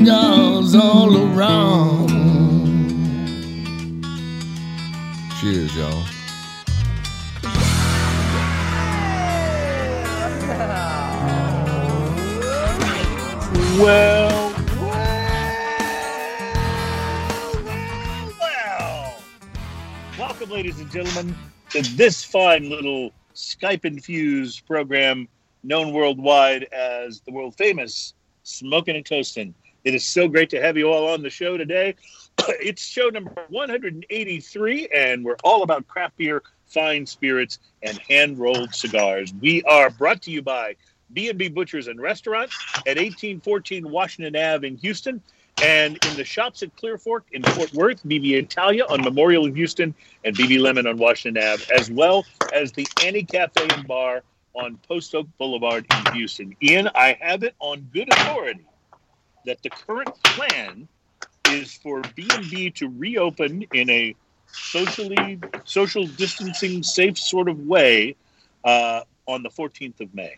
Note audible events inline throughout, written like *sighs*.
cigars all around. Cheers, y'all. Well, well, well, well. Welcome, ladies and gentlemen, to this fine little Skype infused program known worldwide as the world famous Smoking and Toasting. It is so great to have you all on the show today. *clears throat* it's show number 183, and we're all about craft beer, fine spirits, and hand rolled cigars. We are brought to you by B&B Butchers and Restaurant at 1814 Washington Ave in Houston, and in the shops at Clear Fork in Fort Worth, BB Italia on Memorial in Houston, and BB Lemon on Washington Ave, as well as the Annie Cafe and Bar on Post Oak Boulevard in Houston. Ian, I have it on good authority that the current plan is for B&B to reopen in a socially social distancing safe sort of way uh, on the 14th of May.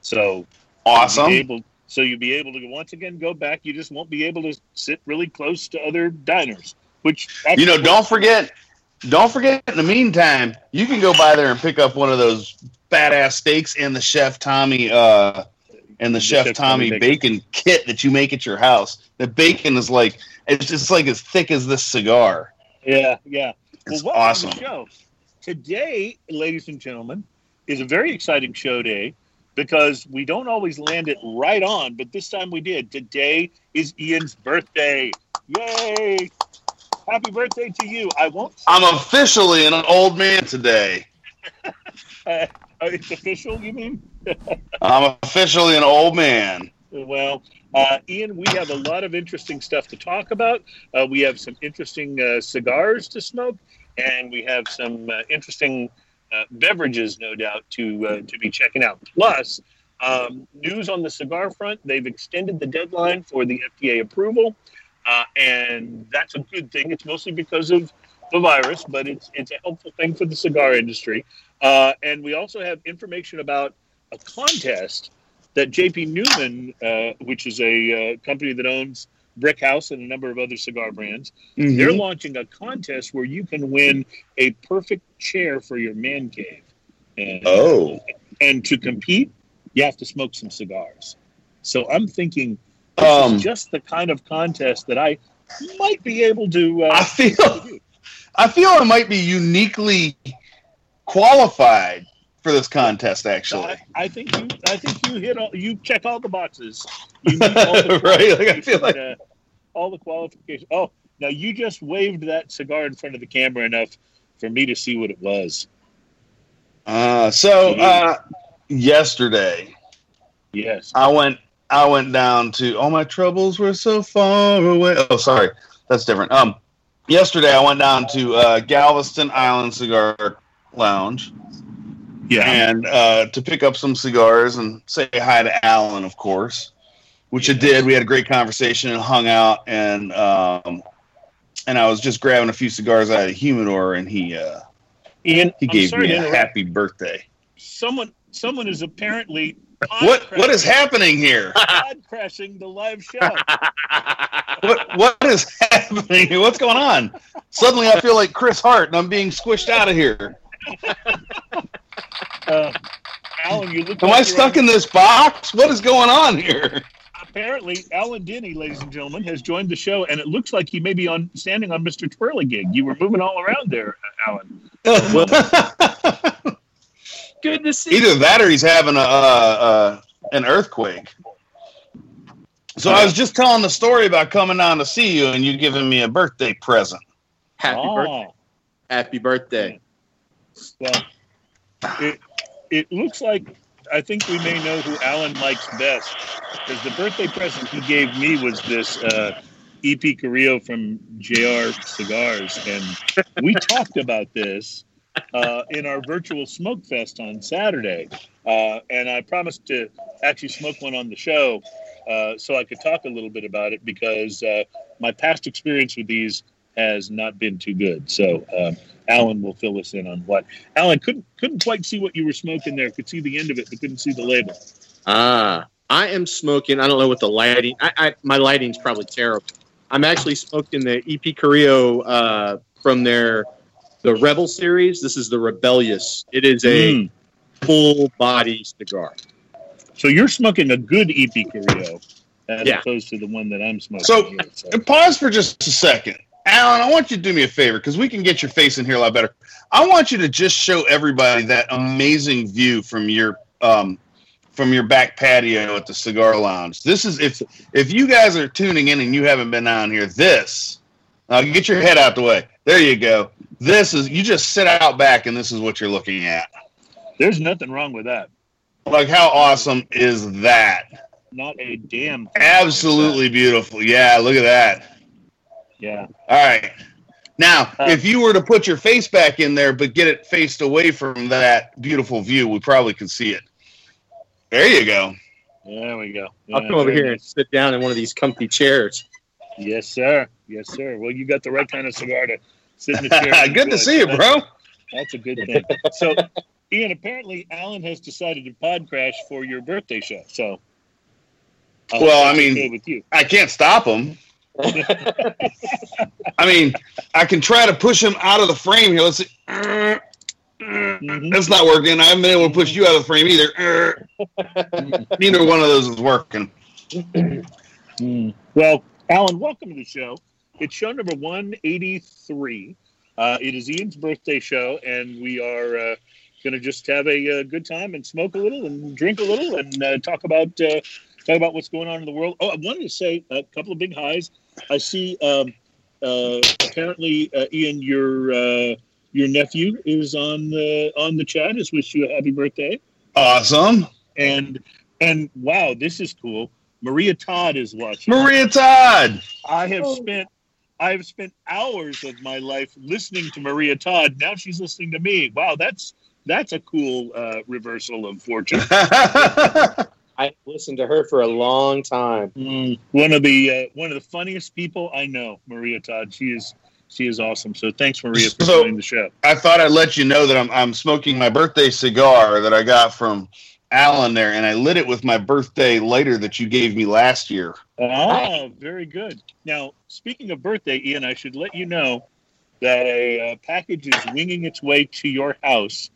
So Awesome. you'll able, so you'll be able to once again go back. You just won't be able to sit really close to other diners. Which You know, don't forget, don't forget. In the meantime, you can go by there and pick up one of those badass steaks and the Chef Tommy, uh, and the, The Chef, Chef Tommy, Tommy bacon. kit that you make at your house. The bacon is like it's just like as thick as this cigar. Yeah, yeah. It's welcome awesome. Show. Today, ladies and gentlemen, is a very exciting show day because we don't always land it right on, but this time we did. Today is Ian's birthday. Yay! Happy birthday to you. I won't. I'm officially an old man today. *laughs* Uh, it's official, you mean? I'm officially an old man. Well, uh, Ian, we have a lot of interesting stuff to talk about. Uh, we have some interesting uh, cigars to smoke, and we have some uh, interesting uh, beverages, no doubt, to uh, to be checking out. Plus, um, news on the cigar front: they've extended the deadline for the FDA approval, and that's a good thing. It's mostly because of the virus, but it's it's a helpful thing for the cigar industry. And we also have information about a contest that JC Newman, uh, which is a uh, company that owns Brick House and a number of other cigar brands, they're launching a contest where you can win a perfect chair for your man cave. And, Oh. and to compete, you have to smoke some cigars. So I'm thinking this Um, is just the kind of contest that I might be able to. Uh, I feel. I feel I might be uniquely qualified for this contest. Actually, I, I think you. I think you hit all. You check all the boxes. You *laughs* meet all the Right, like, I feel like- uh, all the qualifications. Oh, now you just waved that cigar in front of the camera enough for me to see what it was. uh, so uh, yesterday Yes. I went I went down to all my troubles were so far away. Oh, sorry, that's different. Um, yesterday I went down to uh, Galveston Island Cigar Lounge Yeah. and uh, to pick up some cigars and say hi to Alan, of course, which I did. We had a great conversation and hung out, and um, and I was just grabbing a few cigars out of the humidor, and he uh, Ian, he gave me a happy birthday. Someone, someone is apparently What what is happening here? crashing- *laughs* pod crashing the live show. *laughs* what what is happening? here? What's going on? Suddenly, I feel like Chris Hart, and I'm being squished out of here. *laughs* Uh, Alan, you look. Am like I stuck on- in this box? What is going on here? Apparently, Alan Denny, ladies and gentlemen, has joined the show, and it looks like he may be on standing on Mr. Twirligig. You were moving all around there, Alan. well, *laughs* Good to see Either that, or he's having a uh, uh, an earthquake. So I was just telling the story about coming down to see you, and you giving me a birthday present. Happy Oh. birthday. Happy birthday. Well, it, it looks like I think we may know who Alan likes best because the birthday present he gave me was this uh, EP Carrillo from JR Cigars, and we *laughs* talked about this uh, in our virtual smoke fest on Saturday, uh, and I promised to actually smoke one on the show uh, so I could talk a little bit about it because uh, my past experience with these has not been too good. So. Um, Alan will fill us in on what. Alan couldn't couldn't quite see what you were smoking there. Could see the end of it, but couldn't see the label. Ah. I am smoking. I don't know what the lighting. I, I my lighting's probably terrible. I'm actually smoking the EP Carrillo uh, from their the Rebel series. This is the Rebellious. It is a Mm. full body cigar. So you're smoking a good EP Carrillo as Yeah. opposed to the one that I'm smoking. So- here, so. And pause for just a second. Alan, I want you to do me a favor because we can get your face in here a lot better. I want you to just show everybody that amazing view from your um, from your back patio at the cigar lounge. This is if if you guys are tuning in and you haven't been down here, this uh, get your head out the way. There you go. This is you just sit out back and this is what you're looking at. There's nothing wrong with that. Like how awesome is that? Not a damn. thing. Absolutely beautiful. Yeah, look at that. Yeah. All right. Now, Uh, if you were to put your face back in there, but get it faced away from that beautiful view, we probably could see it. There you go. There we go. I'll come over here and sit down in one of these comfy chairs. Yes, sir. Yes, sir. Well, you got the right kind of cigar to sit in the chair. *laughs* Good to see you, bro. That's a good thing. So, Ian, apparently Alan has decided to pod crash for your birthday show. So, I hope Well, I mean- okay with you. I can't stop him. I mean, I can try to push him out of the frame here. Let's see. Mhm. That's not working. I haven't been able to push you out of the frame either. *laughs* Neither one of those is working. Mm. Well, Alan, welcome to the show. It's show number 183. Uh, it is Ian's birthday show, and we are uh, going to just have a, uh good time and smoke a little and drink a little and uh, talk about uh, talk about what's going on in the world. Oh, I wanted to say a couple of big highs. I see um, uh, apparently uh, Ian, your uh, your nephew is on the on the chat. Has wished you a happy birthday Awesome. and and wow, this is cool. Maria Todd is watching. Maria Todd. I have spent I have spent hours of my life listening to Maria Todd. Now she's listening to me. Wow, that's that's a cool uh, reversal of fortune. *laughs* I listened to her for a long time. one of the uh, one of the funniest people I know, Maria Todd. She is she is awesome. So thanks, Maria, for So- joining the show. I thought I'd let you know that I'm I'm smoking my birthday cigar that I got from Alan there, and I lit it with my birthday lighter that you gave me last year. Ah, very good. Now, speaking of birthday, Ian, I should let you know that a uh, package is winging its way to your house.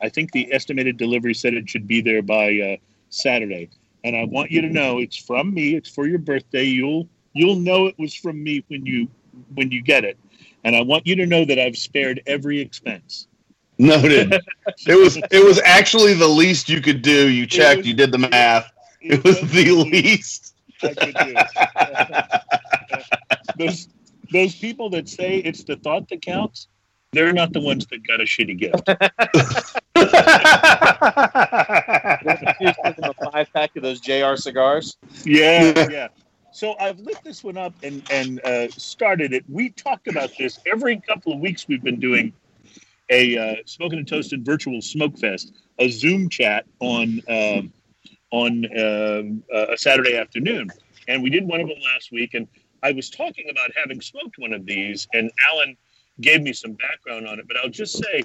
I think the estimated delivery said it should be there by uh, Saturday, and I want you to know it's from me. It's for your birthday. You'll you'll know it was from me when you when you get it, and I want you to know that I've spared every expense. Noted. it was it was actually the least you could do. You checked. was- You did the math. It was the least. I could do. *laughs* those those people that say it's the thought that counts, they're not the ones that got a shitty gift. *laughs* A five pack of those JR cigars. Yeah, *laughs* yeah. So I've lit this one up and and uh, started it. We talked about this every couple of weeks. We've been doing a uh, smoking and toasted virtual smoke fest, a Zoom chat on um, on um, uh, a Saturday afternoon, and we did one of them last week. And I was talking about having smoked one of these, and Alan gave me some background on it. But I'll just say,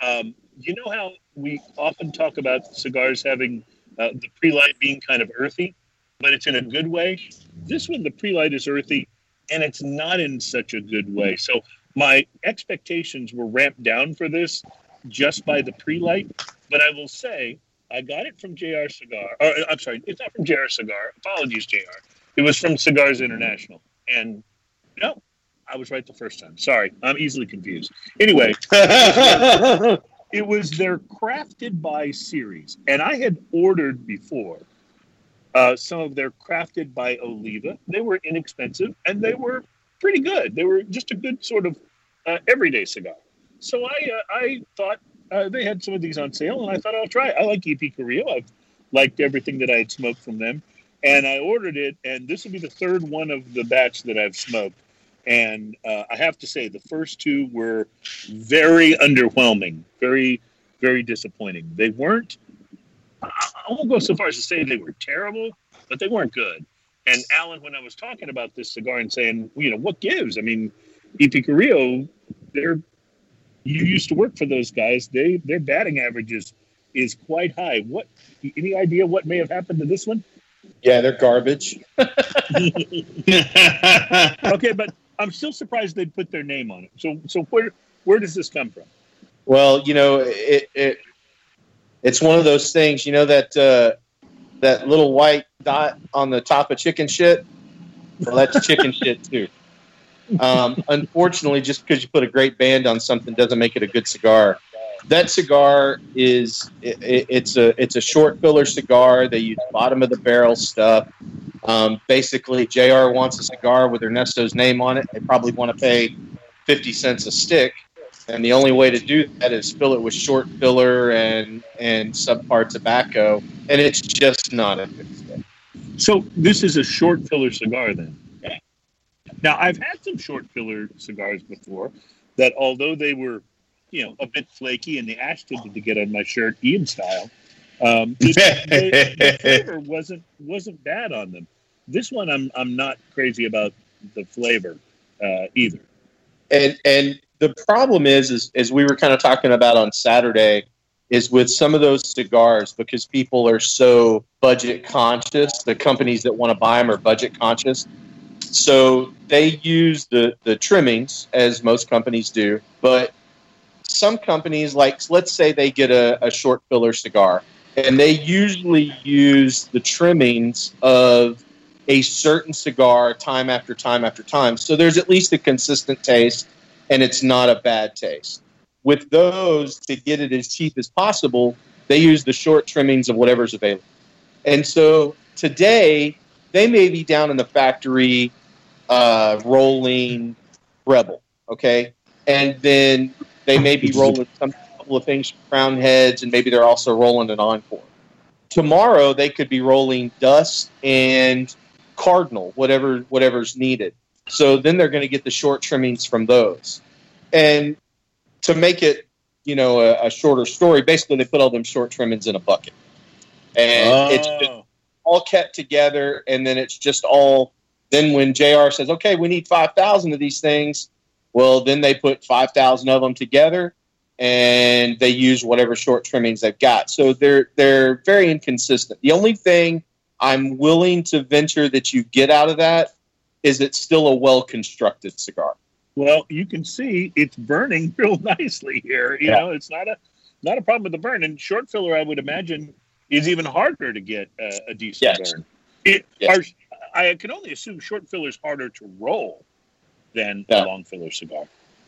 um, you know how we often talk about cigars having uh, the pre-light being kind of earthy, but it's in a good way. This one, the pre-light is earthy, and it's not in such a good way. So my expectations were ramped down for this just by the pre-light. But I will say, I got it from JR Cigar. Or, I'm sorry, it's not from JR Cigar. Apologies, JR. It was from Cigars International. And no, I was right the first time. Sorry, I'm easily confused. Anyway, *laughs* it was their crafted by series and i had ordered before uh, some of their crafted by oliva they were inexpensive and they were pretty good they were just a good sort of uh, everyday cigar so i uh, i thought uh, they had some of these on sale and i thought i'll try it. i like ep carrillo i've liked everything that i had smoked from them and i ordered it and this will be the third one of the batch that i've smoked and uh, i have to say the first two were very underwhelming, very, very disappointing. They weren't, I I won't go so far as to say they were terrible, but they weren't good. And Alan, when I was talking about this cigar and saying, you know, what gives? I mean, EP Carrillo, they're, you used to work for those guys. They Their batting averages is quite high. What, any idea what may have happened to this one? Yeah, they're garbage. *laughs* *laughs* Okay, but I'm still surprised they put their name on it. So, so where where does this come from? Well, you know, it, it it's one of those things. You know that uh, that little white dot on the top of chicken shit. Well, that's *laughs* chicken shit too. Um, unfortunately, just because you put a great band on something doesn't make it a good cigar. That cigar is it, it- it's a it's a short filler cigar. They use bottom of the barrel stuff. Um, basically, Jr. wants a cigar with Ernesto's name on it. They probably want to pay fifty cents a stick, and the only way to do that is fill it with short filler and and subpar tobacco, and it's just not a good stick. So this is a short filler cigar then. Now I've had some short filler cigars before that although they were, you know, a bit flaky and the ash tended to get on my shirt, Ian style, um, *laughs* it, the, the flavor wasn't wasn't bad on them. This one I'm I'm not crazy about the flavor uh, either. and and the problem is, is as we were kind of talking about on Saturday, is with some of those cigars because people are so budget conscious. The companies that want to buy them are budget conscious, so they use the the trimmings as most companies do. But some companies, like let's say they get a, a short filler cigar, and they usually use the trimmings of a certain cigar time after time after time. So there's at least a consistent taste and it's not a bad taste. With those, to get it as cheap as possible, they use the short trimmings of whatever's available. And so today, they may be down in the factory uh, rolling Rebel, okay? And then they may be *laughs* rolling some couple of things from Crowned Heads, and maybe they're also rolling an Encore. Tomorrow, they could be rolling Dust and Cardinal, whatever whatever's needed. So then they're going to get the short trimmings from those. And to make it, you know, a, a shorter story, basically they put all them short trimmings in a bucket, and oh. it's Oh. all kept together. And then it's just all. Then when Jr. says, "Okay, we need five thousand of these things," well, then they put five thousand of them together, and they use whatever short trimmings they've got. So they're they're very inconsistent. The only thing I'm willing to venture that you get out of that is it's still a well constructed cigar. Well, you can see it's burning *laughs* real nicely here. You Yeah. know, it's not a not a problem with the burn. And short filler, I would imagine, is even harder to get uh, a decent Yes. burn. It, Yes. are, I can only assume short filler is harder to roll than Yeah. a long filler cigar.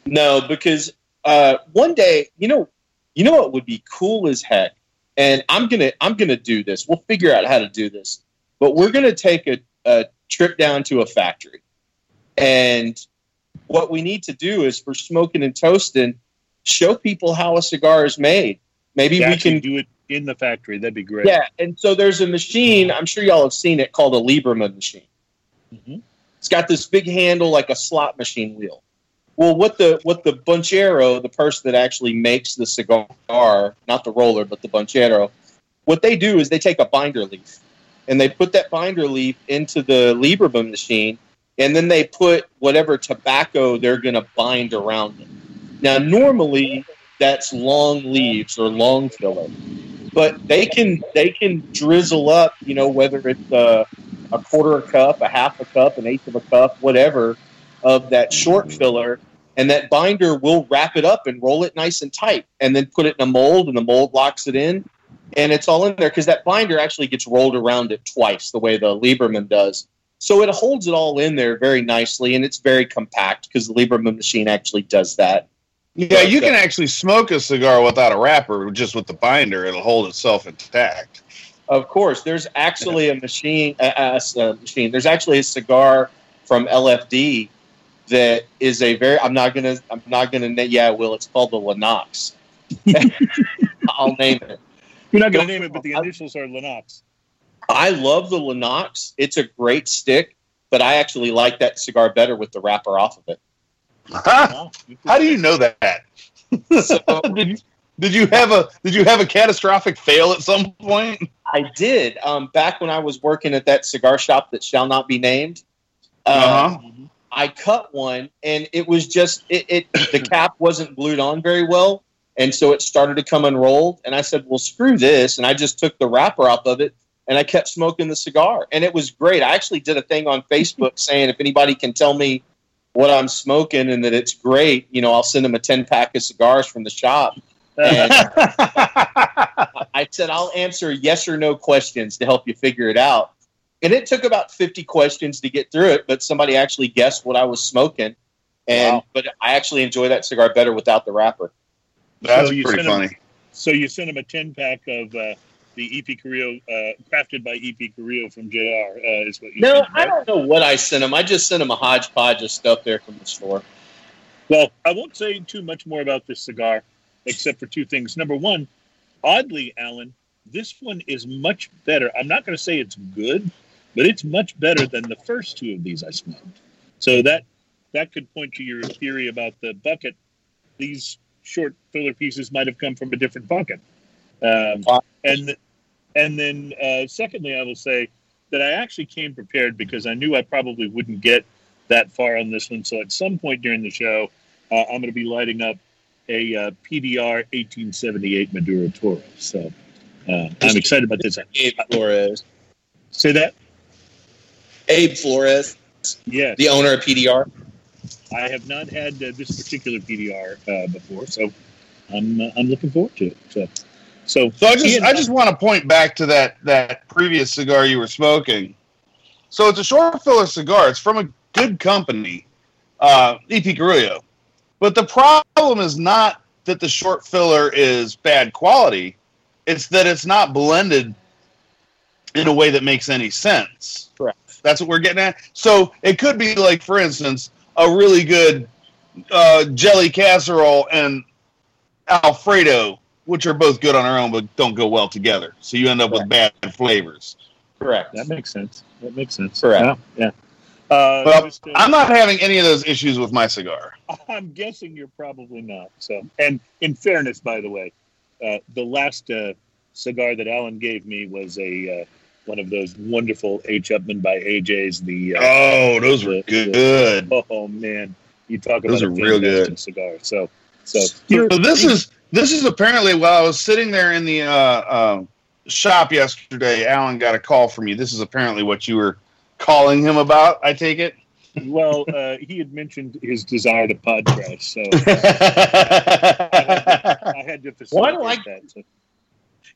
No, because uh, one day, you know, you know what would be cool as heck, and I'm gonna I'm gonna do this. We'll figure out how to do this, but we're gonna take a, a trip down to a factory, and what we need to do is for smoking and toasting, show people how a cigar is made. Maybe To we can do it in the factory. That'd be great. Yeah, and so there's a machine. I'm sure y'all have seen it called a Lieberman machine. Mhm. It's got this big handle like a slot machine wheel. Well, what the what the Bunchero, the person that actually makes the cigar, not the roller, but the Bunchero, what they do is they take a binder leaf and they put that binder leaf into the Lieberman machine, and then they put whatever tobacco they're going to bind around it. Now, normally that's long leaves or long filler but they can they can drizzle up, you know, whether it's a, a quarter a cup, a half a cup, an eighth of a cup, whatever, of that short mm-hmm. filler, and that binder will wrap it up and roll it nice and tight, and then put it in a mold, and the mold locks it in, and it's all in there because that binder actually gets rolled around it twice, the way the Lieberman does. So it holds it all in there very nicely, and it's very compact because the Lieberman machine actually does that. Yeah, you can actually smoke a cigar without a wrapper, just with the binder. It'll hold itself intact. Of course, there's actually a machine. A, a- a machine. There's actually a cigar from LFD that is a very. I'm not gonna. I'm not gonna. Yeah, Will. It's called the Lennox. *laughs* I'll name it. You're not going to Don't- name it, but the initials are Lennox. I love the Lennox. It's a great stick, but I actually like that cigar better with the wrapper off of it. Huh? How do you know that? So *laughs* did, you, did you have a did you have a catastrophic fail at some point? I did. Um, back when I was working at that cigar shop that shall not be named. Uh, Uh-huh. I cut one, and it was just it, it. The cap wasn't glued on very well, and so it started to come unrolled. And I said, "Well, screw this!" And I just took the wrapper off of it, and I kept smoking the cigar, and it was great. I actually did a thing on Facebook saying if anybody can tell me what I'm smoking and that it's great, you know, I'll send them a ten pack of cigars from the shop. And *laughs* I said I'll answer yes or no questions to help you figure it out. And it took about 50 questions to get through it, but somebody actually guessed what I was smoking. And Wow. but I actually enjoy that cigar better without the wrapper. That's So you pretty sent him- funny. So you sent him a ten pack of uh, the EP Carrillo, uh, crafted by EP Carrillo from JR. Uh, is what you No, sent him, I don't know what I sent him. I just sent him a hodgepodge of stuff there from the store. Well, I won't say too much more about this cigar, except for two things. Number one, oddly, Alan, this one is much better. I'm not going to say it's good, but it's much better than the first two of these I smoked. So that that could point to your theory about the bucket. These short filler pieces might have come from a different bucket. Um, and and then uh, secondly, I will say that I actually came prepared because I knew I probably wouldn't get that far on this one. So at some point during the show, uh, I'm going to be lighting up a uh, PDR 1878 Maduro Toro. So uh, I'm excited about this. Abe Flores. Say that? Abe Flores, Yes. the owner of PDR. I have not had uh, this particular PDR uh, before, so I'm uh, I'm looking forward to it. So, so, So I just I just want to point back to that that previous cigar you were smoking. So it's a short filler cigar. It's from a good company, uh, EP Carrillo. But the problem is not that the short filler is bad quality. It's that it's not blended in a way that makes any sense. Correct. That's what we're getting at. So it could be like, for instance, a really good uh, jelly casserole and Alfredo, which are both good on their own but don't go well together. So you end up with bad flavors. Correct. that makes sense. That makes sense. Correct. Yeah. yeah. Uh, Well, just, uh, I'm not having any of those issues with my cigar. *laughs* I'm guessing you're probably not. So, and in fairness, by the way, uh, the last uh, cigar that Alan gave me was a uh, one of those wonderful H. Upmann by AJ's. The uh, Oh, those were good. oh man, you talk about Those a are real good. cigar. So, so So this is this is apparently while I was sitting there in the uh, uh, shop yesterday, Alan got a call from you. This is apparently what you were calling him about. I take it. well. Uh, he had mentioned his desire to podcast, so I had to facilitate Why do I- that. So.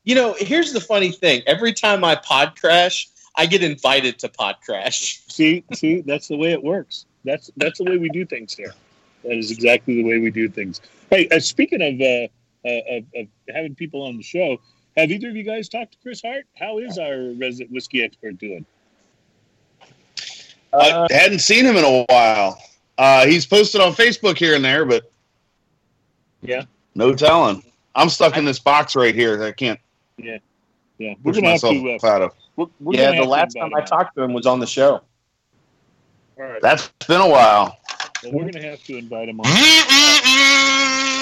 You know, here's the funny thing. Every time I pod crash, I get invited to pod crash. See, see, that's the way it works. That's that's the way we do things here. That is exactly the way we do things. Hey, uh, speaking of, uh, uh, of of having people on the show, have either of you guys talked to Chris Hart? How is our resident whiskey expert doing? I hadn't seen him in a while. Uh, he's posted on Facebook here and there, but Yeah. no telling. I'm stuck in this box right here I can't Yeah, yeah. we're push gonna have to. Uh, out of. we're, we're yeah, gonna the last time I talked to him was on the show. All right, That's been a while. well, we're gonna have to invite him on. *laughs*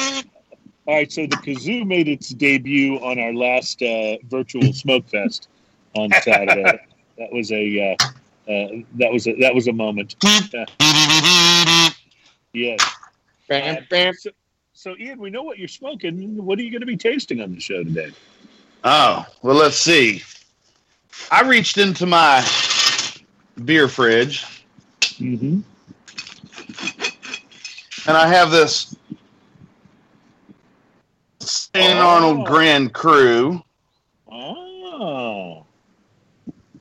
All right, so the kazoo made its debut on our last uh, virtual *laughs* smoke fest on Saturday. that was a uh, uh, that was a that was a moment. *laughs* Yes. Bam, bam. So, so, Ian, we know what you're smoking. What are you going to be tasting on the show today? Oh, well, let's see. I reached into my beer fridge Mm-hmm. and I have this St. Oh. Arnold Grand Cru. Oh,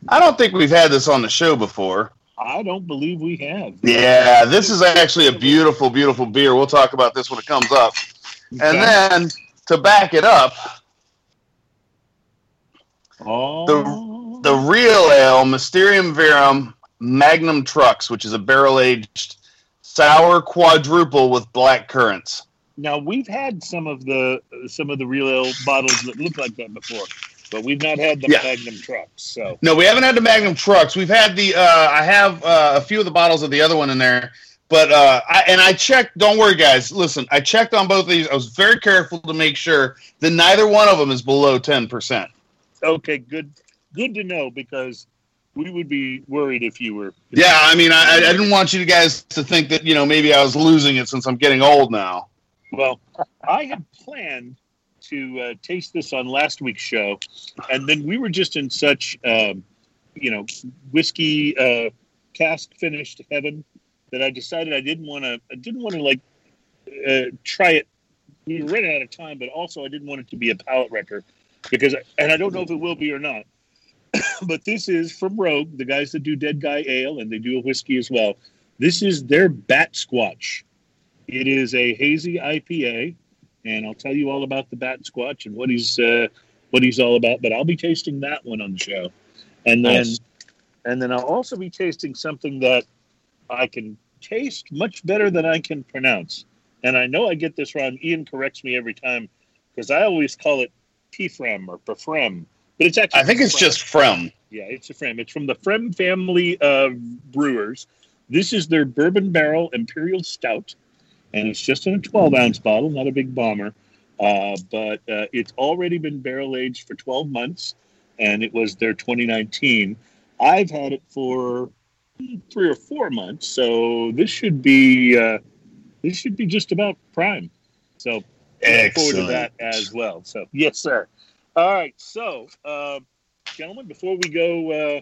I don't think we've had this on the show before. I don't believe we have. Yeah, this is actually a beautiful, beautiful beer. We'll talk about this when it comes up. And then to back it up, oh, the real ale, Mysterium Verum Magnum Trucks, which is a barrel aged sour quadruple with black currants. Now we've had some of the some of the real ale bottles that look like that before, but we've not had the Yeah. Magnum trucks. So No, we haven't had the Magnum Trucks. We've had the. Uh, I have uh, a few of the bottles of the other one in there, but uh, I, and I checked. Don't worry, guys. Listen, I checked on both of these. I was very careful to make sure that neither one of them is below ten percent. okay, good good to know because we would be worried if you were. Yeah, I mean, I, I didn't want you guys to think that you know maybe I was losing it since I'm getting old now. Well, I had planned to uh, taste this on last week's show, and then we were just in such, um, you know, whiskey uh, cask finished heaven that I decided I didn't want to. I didn't want to like uh, try it. We were running out of time, but also I didn't want it to be a palate wrecker because, and I don't know if it will be or not. *coughs* but this is from Rogue, the guys that do Dead Guy Ale, and they do a whiskey as well. This is their Batsquatch. It is a hazy IPA, and I'll tell you all about the Batsquatch and what he's uh, what he's all about. But I'll be tasting that one on the show, and then Nice. and then I'll also be tasting something that I can taste much better than I can pronounce. And I know I get this wrong. Ian corrects me every time because I always call it Pfrem or Pfrem, but it's actually I think it's Frem. just from. Yeah, it's a Frem. It's from the Frem family of brewers. This is their bourbon barrel imperial stout, and it's just in a 12 ounce bottle, not a big bomber. Uh, but uh, it's already been barrel aged for 12 months, and it was their 2019. I've had it for three or four months, so this should be uh, this should be just about prime. So look forward to that as well. So yes, sir. All right, so. Uh, gentlemen, before we go, uh,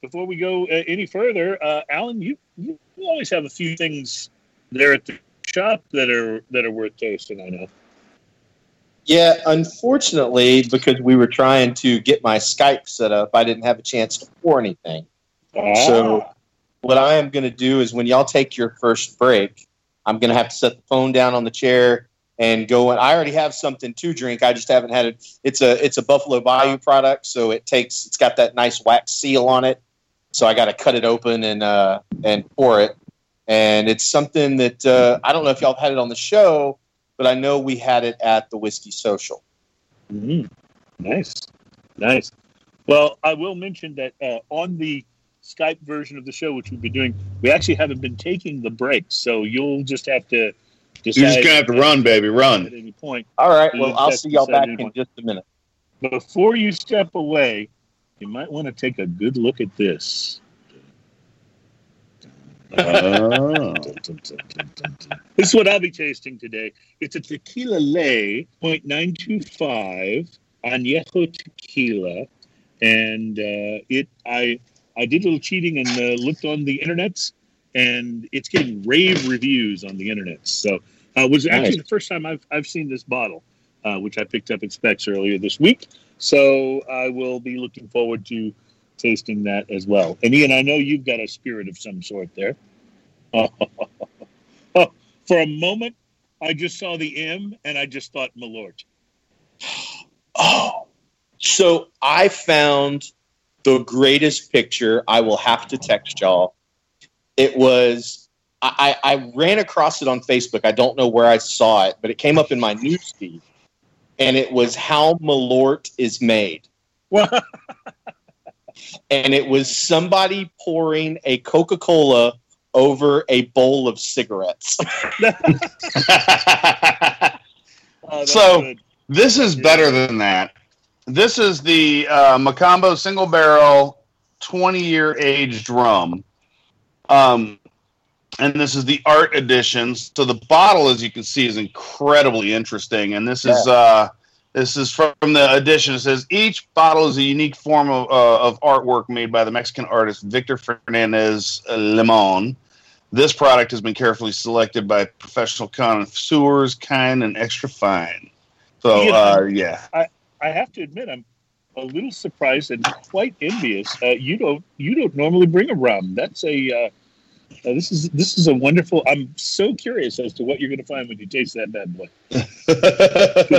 before we go uh, any further, uh, Alan, you, you always have a few things there at the shop that are that are worth tasting. I know. Yeah, unfortunately, because we were trying to get my Skype set up, I didn't have a chance to pour anything. So- Ah, What I am going to do is when y'all take your first break, I'm going to have to set the phone down on the chair and go. And I already have something to drink. I just haven't had it. It's a it's a Buffalo Bayou product, so it takes. It's got that nice wax seal on it. So I got to cut it open and uh, and pour it. And it's something that uh, I don't know if y'all have had it on the show, but I know we had it at the Whiskey Social. mhm. nice, nice. Well, I will mention that uh, on the Skype version of the show, which we've been doing, we actually haven't been taking the breaks, so you'll just have to decide You're just gonna have to run, baby, run. at run. any point. All right. Well, I'll see y'all back decided in just a minute. Before you step away, you might want to take a good look at this. Oh. This is what I'll be tasting today. It's a tequila Ley, 0.925 añejo tequila, and uh, it I I did a little cheating and uh, looked on the internets, and it's getting rave reviews on the internet. So uh, it was actually Nice. the first time I've I've seen this bottle, uh, which I picked up at Specs earlier this week. So I will be looking forward to tasting that as well. And Ian, I know you've got a spirit of some sort there. *laughs* For a moment, I just saw the M and I just thought Malort. *sighs* Oh, so I found the greatest picture. I will have to text y'all. It was I, I ran across it on Facebook. I don't know where I saw it, but it came up in my newsfeed, and it was how Malort is made. Well, *laughs* and it was somebody pouring a Coca Cola over a bowl of cigarettes. *laughs* oh, So- good. this is better than that. This is the uh, Mocambo single barrel, 20 year aged rum. Um, and this is the art edition. So the bottle, as you can see, is incredibly interesting. And this is uh, this is from the edition. It says each bottle is a unique form of, uh, of artwork made by the Mexican artist Victor Fernandez Limon. This product has been carefully selected by professional connoisseurs, kind and extra fine. So Yeah. uh, yeah, I have to admit, I'm a little surprised and quite envious. Uh, you don't you don't normally bring a rum. That's a uh, this is this is a wonderful. I'm so curious as to what you're going to find when you taste that bad boy. *laughs*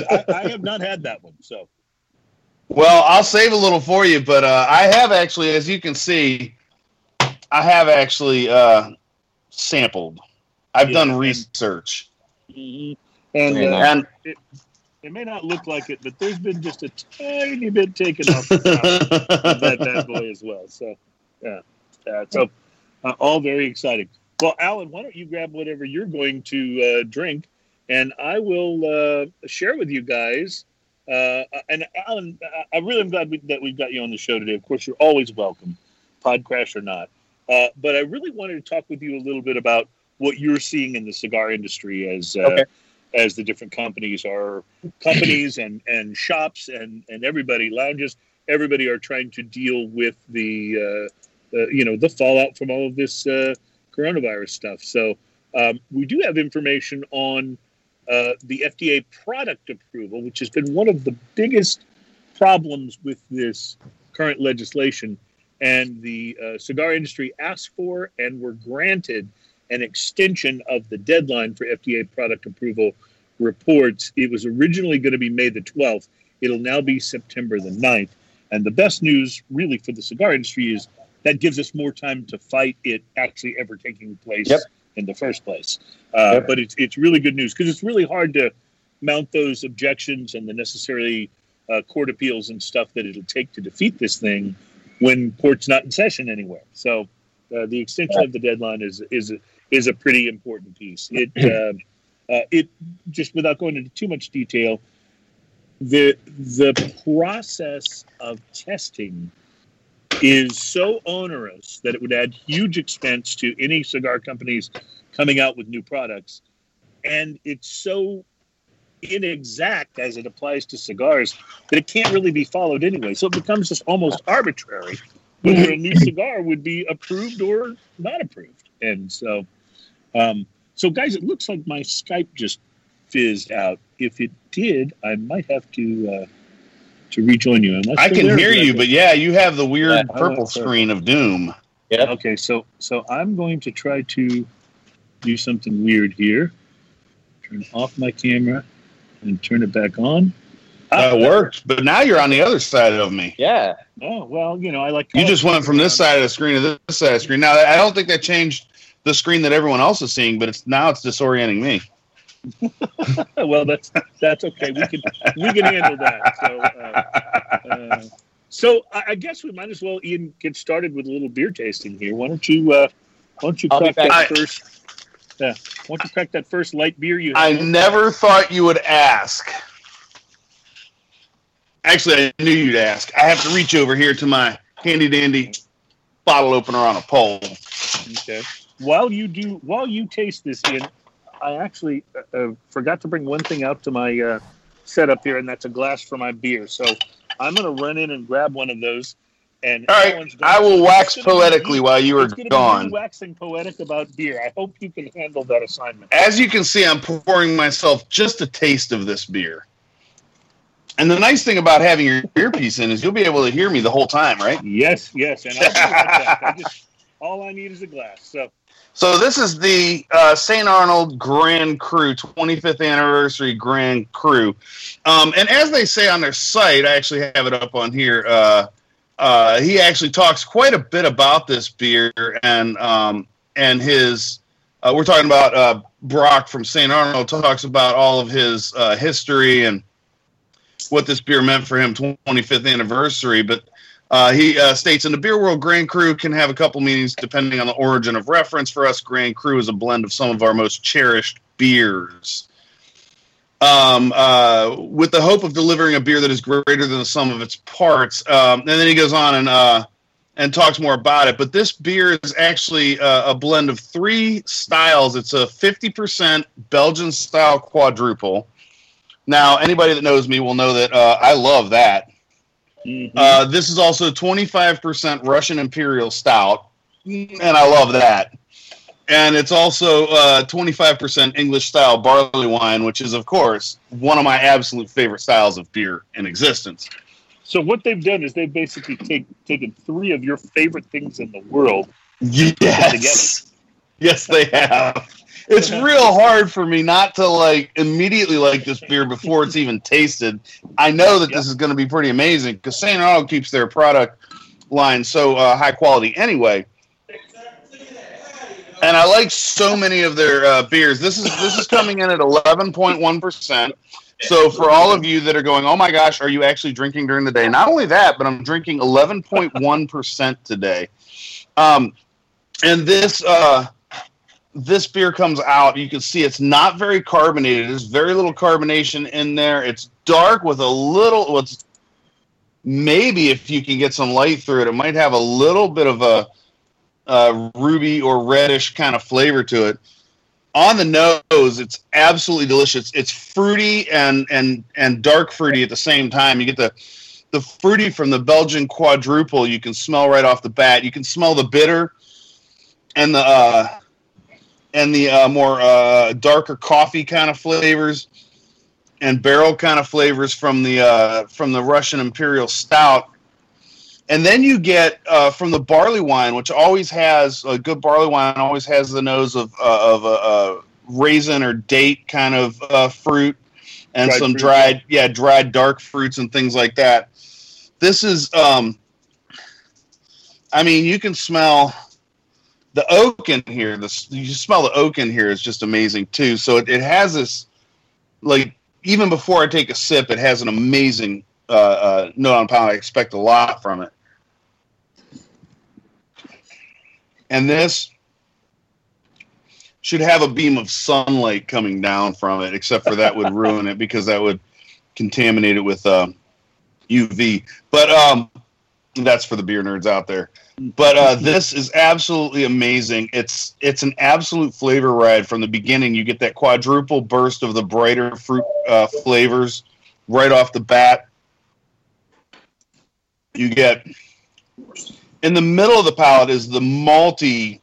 I, I have not had that one, so Well, I'll save a little for you, but uh, I have actually, as you can see, I have actually uh, sampled. I've Yeah, done research, and Very uh, and it may not look like it, but there's been just a tiny bit taken off the top of that bad boy as well. So yeah, uh, so uh, all very exciting. Well, Alan, why don't you grab whatever you're going to uh, drink, and I will uh, share with you guys. Uh, and Alan, I- really am glad we, that we've got you on the show today. Of course, you're always welcome, Podcrash or not. Uh, but I really wanted to talk with you a little bit about what you're seeing in the cigar industry as uh, Okay. as the different companies are companies and and shops and and everybody lounges everybody are trying to deal with the uh, uh, you know the fallout from all of this uh, coronavirus stuff. So um, we do have information on uh, the FDA product approval, which has been one of the biggest problems with this current legislation. And the uh, cigar industry asked for and were granted an extension of the deadline for FDA product approval reports. It was originally going to be May the 12th. It'll now be September the 9th. And the best news, really, for the cigar industry is that gives us more time to fight it actually ever taking place Yep. in the first place. Uh, Yep. But it's, it's really good news because it's really hard to mount those objections and the necessary uh, court appeals and stuff that it'll take to defeat this thing when court's not in session anywhere. So uh, the extension of the deadline is is is a pretty important piece. It *clears throat* uh, uh, it just without going into too much detail, the the process of testing is so onerous that it would add huge expense to any cigar companies coming out with new products, and it's so inexact as it applies to cigars that it can't really be followed anyway. So it becomes just almost arbitrary whether a new cigar would be approved or not approved. And so, um, so guys, it looks like my Skype just fizzed out. If it did, I might have to uh, to rejoin you. Unless I you're can there, hear you, but yeah, you have the weird Yeah, purple went screen of doom. Yeah. Okay, so so I'm going to try to do something weird here. Turn off my camera and turn it back on. Ah, That worked, but now you're on the other side of me. Yeah. Oh well, you know I like. You just went from this side of the screen to this side of the screen. Now, I don't think that changed the screen that everyone else is seeing, but it's now it's disorienting me. Well, that's that's okay. We can we can handle that. So, uh, uh, so I, I guess we might as well, Ian, get started with a little beer tasting here. Why don't you uh, Why don't you I'll crack that back. first? Yeah. Why don't you crack that first light beer you I have? never thought you would ask. Actually, I knew you'd ask. I have to reach over here to my handy dandy bottle opener on a pole. Okay. While you do, while you taste this, Ian, I actually uh, uh, forgot to bring one thing out to my uh, setup here, and that's a glass for my beer. So I'm going to run in and grab one of those. And All right, I will wax be poetically while you are it's gonna be gone. waxing poetic about beer. I hope you can handle that assignment. As you can see, I'm pouring myself just a taste of this beer. And the nice thing about having your earpiece in is you'll be able to hear me the whole time, right? Yes, yes, and I'll like that. I just all I need is a glass. So So this is the uh, St. Arnold Grand Cru 25th anniversary Grand Cru, um, and as they say on their site, I actually have it up on here. Uh, uh, he actually talks quite a bit about this beer and um, and his. Uh, we're talking about uh, Brock from St. Arnold talks about all of his uh, history and what this beer meant for him 25th anniversary, but uh, he uh, states in the beer world, Grand Cru can have a couple meanings depending on the origin of reference. For us, Grand Cru is a blend of some of our most cherished beers. Um, uh, with the hope of delivering a beer that is greater than the sum of its parts. Um, and then he goes on and uh, and talks more about it. But this beer is actually uh, a blend of three styles. It's a 50% Belgian style quadruple. Now, anybody that knows me will know that uh, I love that. Mhm. Uh, this is also 25% Russian Imperial Stout, and I love that. And it's also uh, 25% English style barley wine, which is, of course, one of my absolute favorite styles of beer in existence. so what they've done is they've basically take, taken three of your favorite things in the world. Yes. Yes, they have. It's real hard for me not to like immediately like this beer before it's even tasted. I know that this is going to be pretty amazing because St. Arnold keeps their product line so uh, high quality anyway. And I like so many of their uh, beers. This is this is coming in at eleven point one percent. So for all of you that are going, oh my gosh, are you actually drinking during the day? Not only that, but I'm drinking eleven point one percent today. Um, and this uh, this beer comes out. You can see it's not very carbonated. There's very little carbonation in there. It's dark with a little. What's maybe if you can get some light through it, it might have a little bit of a, a ruby or reddish kind of flavor to it. on the nose, it's absolutely delicious. It's fruity and and and dark fruity at the same time. You get the the fruity from the Belgian quadruple. You can smell right off the bat. You can smell the bitter and the uh, and the uh, more uh, darker coffee kind of flavors and barrel kind of flavors from the uh, from the Russian Imperial Stout. And then you get uh, from the barley wine, which always has a good barley wine, always has the nose of uh, of a, a raisin or date kind of uh, fruit, and Dried some fruit, dried, yeah, dried dark fruits and things like that. This is, um, I mean, you can smell the oak in here. The you smell the oak in here is just amazing too. So it, it has this, like, even before I take a sip, it has an amazing uh, uh, note on palate. I expect a lot from it. And this should have a beam of sunlight coming down from it, except for that would ruin it because that would contaminate it with uh, UV. But um, that's for the beer nerds out there. But uh, this is absolutely amazing. It's it's an absolute flavor ride from the beginning. You get that quadruple burst of the brighter fruit uh, flavors right off the bat. You get in the middle of the palate is the malty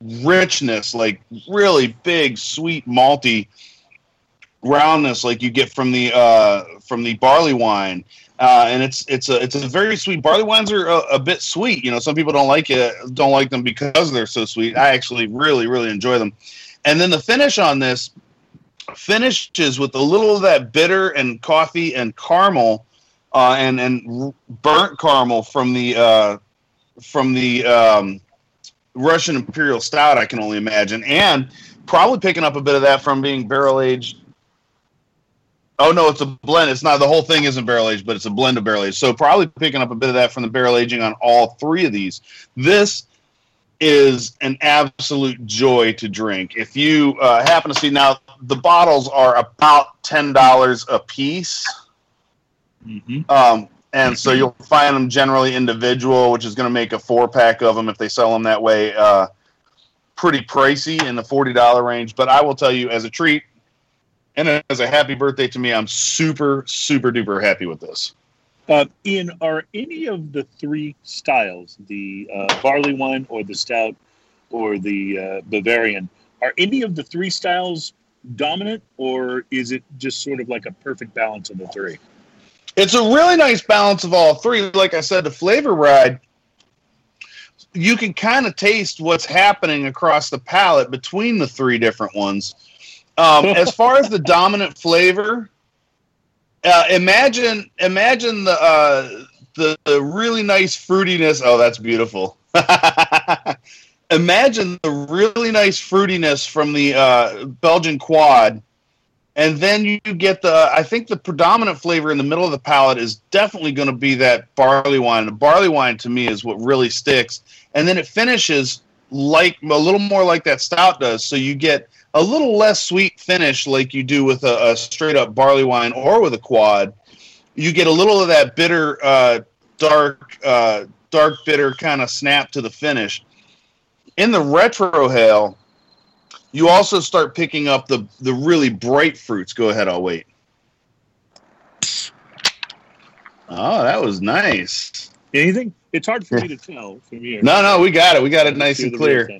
richness, like really big, sweet malty roundness, like you get from the uh, from the barley wine. Uh, and it's it's a it's a very sweet. Barley wines are a, a, bit sweet. You know, some people don't like it, don't like them because they're so sweet. I actually really really enjoy them. And then the finish on this finishes with a little of that bitter and coffee and caramel, uh, and and burnt caramel from the uh, from the um, Russian Imperial Stout. I can only imagine, and probably picking up a bit of that from being barrel aged Oh no, it's a blend. It's not the whole thing isn't barrel aged, but it's a blend of barrel aged. So probably picking up a bit of that from the barrel aging on all three of these. This is an absolute joy to drink. If you uh, happen to see now, the bottles are about ten dollars a piece, Mm-hmm. um, and so you'll find them generally individual, which is going to make a four pack of them if they sell them that way. Uh, pretty pricey in the forty dollar range, but I will tell you, as a treat, and as a happy birthday to me, I'm super, super duper happy with this. Uh, Ian, are any of the three styles, the uh, barley wine or the stout or the uh, Bavarian, are any of the three styles dominant, or is it just sort of like a perfect balance of the three? It's a really nice balance of all three. Like I said, the flavor ride, you can kind of taste what's happening across the palate between the three different ones. Um, *laughs* as far as the dominant flavor, uh, imagine imagine the, uh, the the really nice fruitiness. Oh, that's beautiful. *laughs* imagine the really nice fruitiness from the uh, Belgian quad, and then you get the. I think the predominant flavor in the middle of the palate is definitely going to be that barley wine. The barley wine to me is what really sticks, and then it finishes like a little more like that stout does. So you get a little less sweet finish like you do with a, a straight up barley wine or with a quad. You get a little of that bitter, uh, dark, uh, dark bitter kind of snap to the finish. In the retrohale, you also start picking up the the really bright fruits. Go ahead, I'll wait. Oh, that was nice. Anything? It's hard for me to tell from here. No, no, we got it. We got it nice and clear.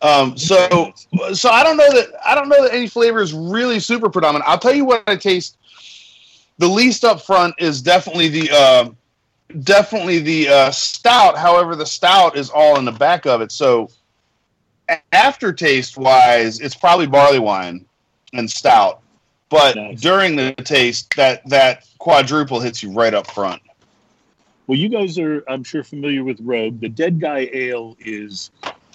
Um, so, so I don't know that I don't know that any flavor is really super predominant. I'll tell you what I taste. The least up front is definitely the uh, definitely the uh, stout. However, the stout is all in the back of it. So, aftertaste wise, it's probably barley wine and stout. But Nice. during the taste, that that quadruple hits you right up front. Well, you guys are, I'm sure, familiar with Rogue. The Dead Guy Ale is.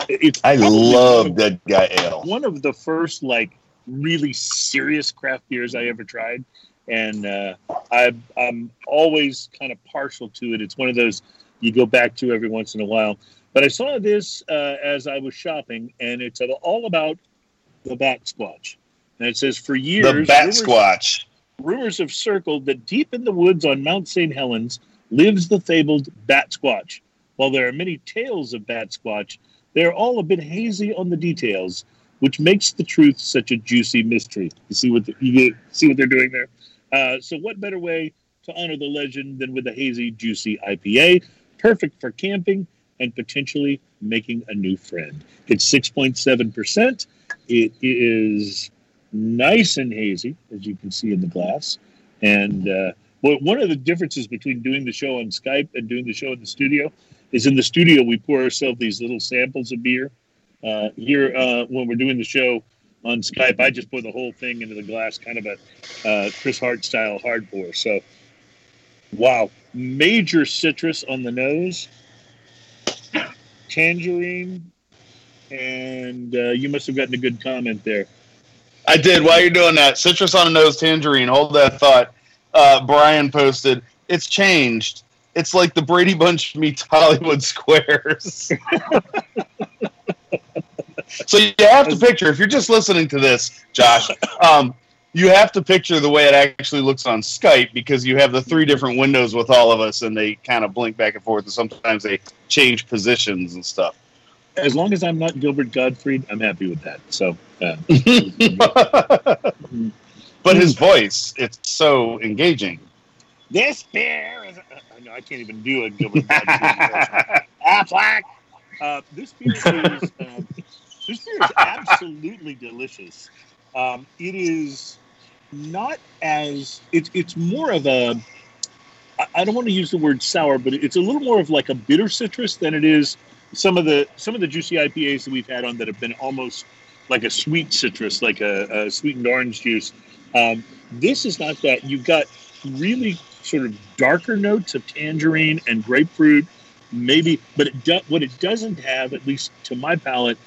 It's I love Dead Guy Ale. one of the first like really serious craft beers I ever tried, and uh, I, I'm always kind of partial to it. It's one of those you go back to every once in a while. But I saw this uh, as I was shopping, and it's all about the Batsquatch. And it says for years, The Bat rumors- Squatch. rumors have circled that deep in the woods on Mount St. Helens lives the fabled Batsquatch. While there are many tales of Batsquatch, they are all a bit hazy on the details. which makes the truth such a juicy mystery. You see what the, you see what they're doing there. Uh, so, what better way to honor the legend than with a hazy, juicy IPA, perfect for camping and potentially making a new friend. It's 6.7%. It is nice and hazy, as you can see in the glass. And uh, well, one of the differences between doing the show on Skype and doing the show in the studio is in the studio, we pour ourselves these little samples of beer. Uh, here, uh, when we're doing the show on Skype, I just pour the whole thing into the glass, kind of a uh, Chris Hart style hard pour. So, wow, major citrus on the nose tangerine, and uh, you must have gotten a good comment there. I did. While you're doing that, citrus on a nose, tangerine. Hold that thought. Uh, Brian posted. It's changed. It's like the Brady Bunch meets Hollywood Squares. *laughs* so you have to picture if you're just listening to this, Josh. Um, you have to picture the way it actually looks on Skype because you have the three different windows with all of us, and they kind of blink back and forth, and sometimes they change positions and stuff. As long as I'm not Gilbert Gottfried, I'm happy with that. So, uh, *laughs* *laughs* but his voice, it's so engaging. This beer is. I know I can't even do a Gilbert. Aflac. *laughs* Uh, this beer is. Uh, *laughs* this beer is absolutely delicious. Um, it is not as it's it's more of a I don't want to use the word sour, but it's a little more of like a bitter citrus than it is some of the some of the juicy IPAs that we've had on that have been almost like a sweet citrus, like a, a sweetened orange juice. Um, this is not that. You've got really sort of darker notes of tangerine and grapefruit, maybe, but it do, what it doesn't have, at least to my palate,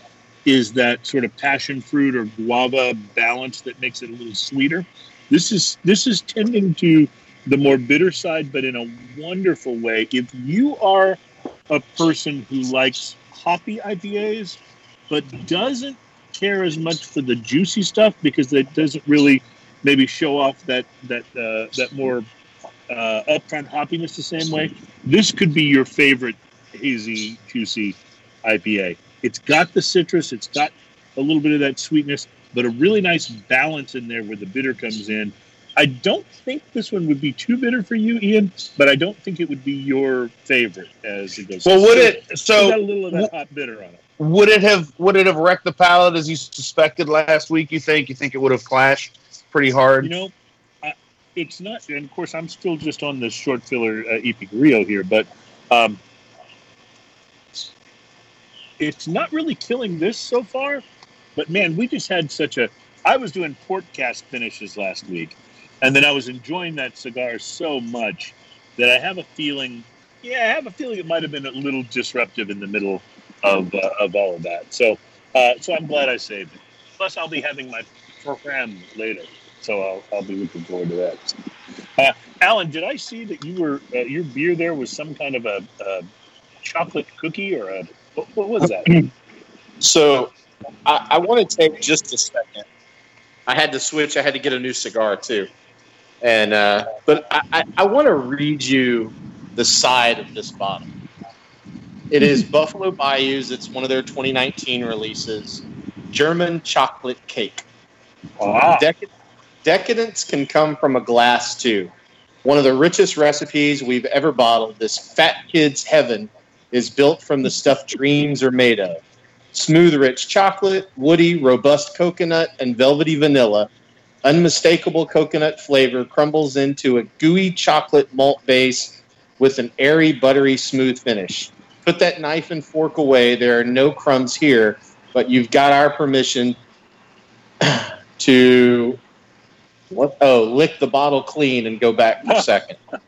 is that sort of passion fruit or guava balance that makes it a little sweeter. This is this is tending to the more bitter side, but in a wonderful way. If you are a person who likes hoppy IPAs, but doesn't care as much for the juicy stuff because that doesn't really maybe show off that that uh, that more uh, upfront hoppiness the same way, this could be your favorite hazy, juicy IPA. It's got the citrus, it's got a little bit of that sweetness, but a really nice balance in there where the bitter comes in. I don't think this one would be too bitter for you, Ian, but I don't think it would be your favorite as it goes. Well, would it? So got a little of that hot bitter on it. Would it have? Would it have wrecked the palate as you suspected last week? You think? You think it would have clashed pretty hard? You know, I, it's not. And of course, I'm still just on the short filler uh, EP Carrillo here, but um, it's not really killing this so far. But man, we just had such a. I was doing port cast finishes last week, and then I was enjoying that cigar so much that I have a feeling. Yeah, I have a feeling it might have been a little disruptive in the middle of uh, of all of that. So, uh, so I'm glad I saved it. Plus, I'll be having my program later, so I'll, I'll be looking forward to that. Uh, Alan, did I see that you were uh, your beer there was some kind of a, a chocolate cookie or a what, what was that? So I, I want to take just a second. I had to switch. I had to get a new cigar too, and uh, but I, I, I want to read you the side of this bottle. It is Buffalo Bayous. It's one of their 2019 releases. German chocolate cake. Ah, Decad- decadence can come from a glass too. One of the richest recipes we've ever bottled. This fat kid's heaven is built from the stuff dreams are made of. Smooth, rich chocolate, woody, robust coconut, and velvety vanilla. Unmistakable coconut flavor crumbles into a gooey chocolate malt base with an airy, buttery, smooth finish. Put that knife and fork away. There are no crumbs here, but you've got our permission *clears throat* to what? Oh, lick the bottle clean and go back for a second. *laughs*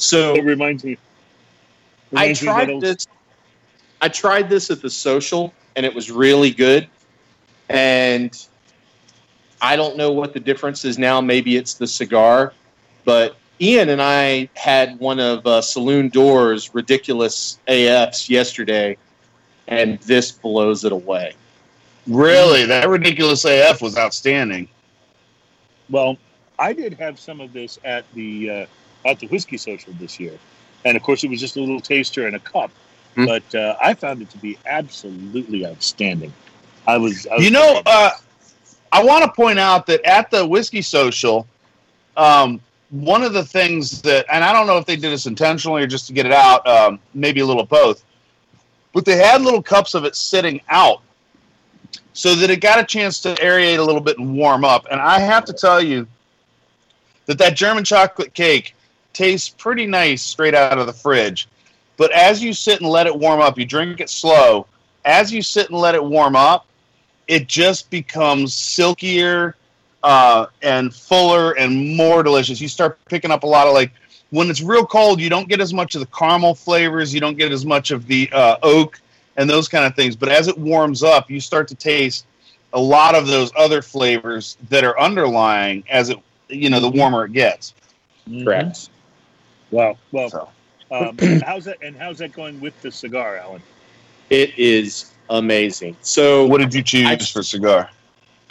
So it reminds me. I reminds me that tried old- this. I tried this at the social, and it was really good. And I don't know what the difference is now. Maybe it's the cigar, but Ian and I had one of uh, Saloon Doors ridiculous AFs yesterday, and this blows it away. Really, that ridiculous AF was outstanding. Well, I did have some of this at the uh, at the whiskey social this year, and of course it was just a little taster in a cup. Hmm. But uh, I found it to be absolutely outstanding. I was. I was You know, uh, I want to point out that at the whiskey social, um, one of the things that, and I don't know if they did this intentionally or just to get it out, um, maybe a little of both, but they had little cups of it sitting out so that it got a chance to aerate a little bit and warm up. And I have to tell you that that German chocolate cake tastes pretty nice straight out of the fridge. But as you sit and let it warm up, you drink it slow. As you sit and let it warm up, it just becomes silkier uh, and fuller and more delicious. You start picking up a lot of like when it's real cold, you don't get as much of the caramel flavors, you don't get as much of the uh, oak and those kind of things. But as it warms up, you start to taste a lot of those other flavors that are underlying as it you know the warmer it gets. Mhm. Correct. Wow. Well, So um, *clears throat* how's that? And how's that going with the cigar, Alan? It is amazing. So what did you choose I- for cigar?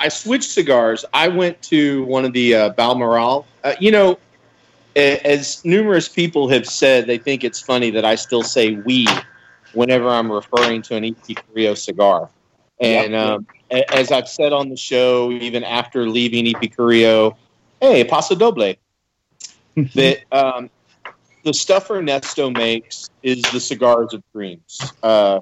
I switched cigars. I went to one of the uh, Balmoral. Uh, you know, as numerous people have said, they think it's funny that I still say "we" whenever I'm referring to an EP Carrillo cigar. And Yep. um, a- as I've said on the show, even after leaving EP Carrillo, hey, Paso Doble. *laughs* that um, the stuff Ernesto makes is the cigars of dreams. Uh,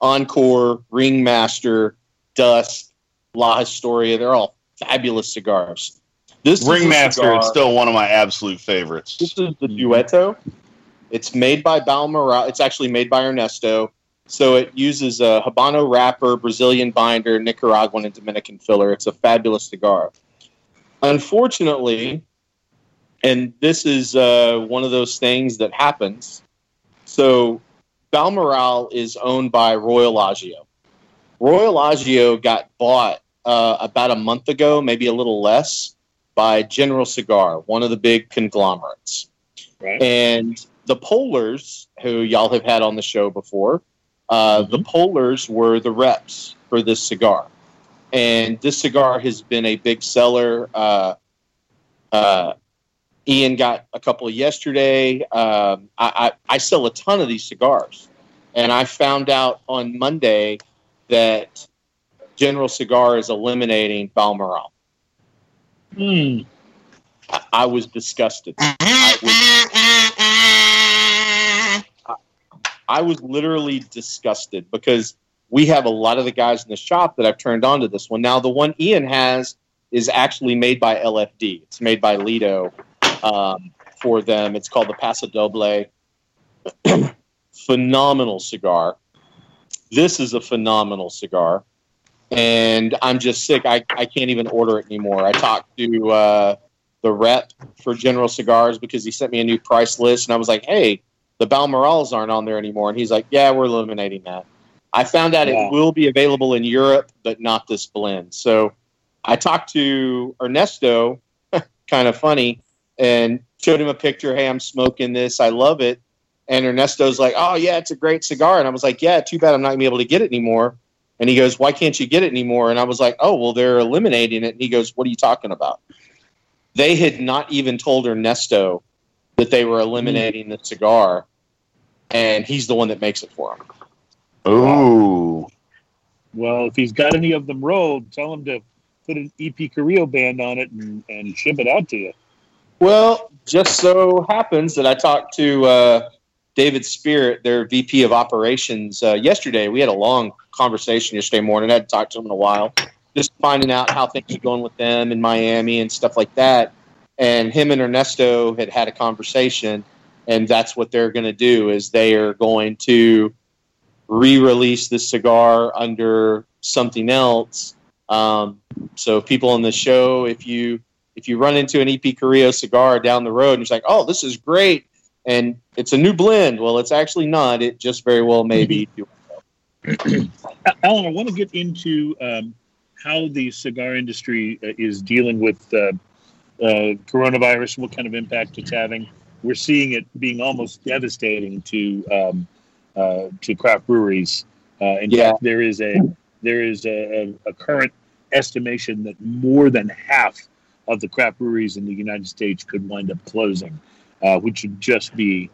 Encore, Ringmaster, Dusk, La Historia, they're all fabulous cigars. This is Ringmaster cigar- is still one of my absolute favorites. This is the Duetto. It's made by Balmoral. It's actually made by Ernesto. So it uses a Habano wrapper, Brazilian binder, Nicaraguan and Dominican filler. It's a fabulous cigar. Unfortunately, and this is uh, one of those things that happens. So Balmoral is owned by Royal Agio. Royal Agio got bought uh, about a month ago, maybe a little less, by General Cigar, one of the big conglomerates. Right. And the Polars, who y'all have had on the show before, uh, the Polars were the reps for this cigar. And this cigar has been a big seller. Uh, uh, Ian got a couple yesterday. Um, I, I, I sell a ton of these cigars. And I found out on Monday that General Cigar is eliminating Balmoral. Hmm. I, I was disgusted. I was, *laughs* I was literally disgusted because we have a lot of the guys in the shop that I've turned on to this one. Now, the one Ian has is actually made by LFD. It's made by Litto um, for them. It's called the Paso Doble. *clears throat* phenomenal cigar. This is a phenomenal cigar. And I'm just sick. I, I can't even order it anymore. I talked to uh, the rep for General Cigars because he sent me a new price list. And I was like, hey, the Balmorals aren't on there anymore. And he's like, yeah, we're eliminating that. I found out Wow. it will be available in Europe, but not this blend. So I talked to Ernesto, *laughs* kind of funny, and showed him a picture. Hey, I'm smoking this. I love it. And Ernesto's like, oh, yeah, it's a great cigar. And I was like, yeah, too bad I'm not going to be able to get it anymore. And he goes, why can't you get it anymore? And I was like, oh, well, they're eliminating it. And he goes, what are you talking about? They had not even told Ernesto that they were eliminating the cigar. And he's the one that makes it for him. Ooh. Well, if he's got any of them rolled, tell him to put an EP Carrillo band on it and, and ship it out to you. Well, just so happens that I talked to uh, David Spirit, their VP of operations, uh, yesterday. We had a long conversation yesterday morning. I hadn't talked to him in a while, just finding out how things are going with them in Miami and stuff like that. And him and Ernesto had had a conversation, and that's what they're going to do is they are going to re-release this cigar under something else. Um, so people on the show, if you if you run into an EP Carrillo cigar down the road and you're like, oh, this is great, and it's a new blend. Well, it's actually not. It just very well may be. *clears throat* Alan, I want to get into um, how the cigar industry uh, is dealing with uh, uh, coronavirus what kind of impact it's having. We're seeing it being almost devastating to um, uh, to craft breweries. Uh, in Yeah. fact, there is a there is a, a, a current estimation that more than half of the craft breweries in the United States could wind up closing, uh, which would just be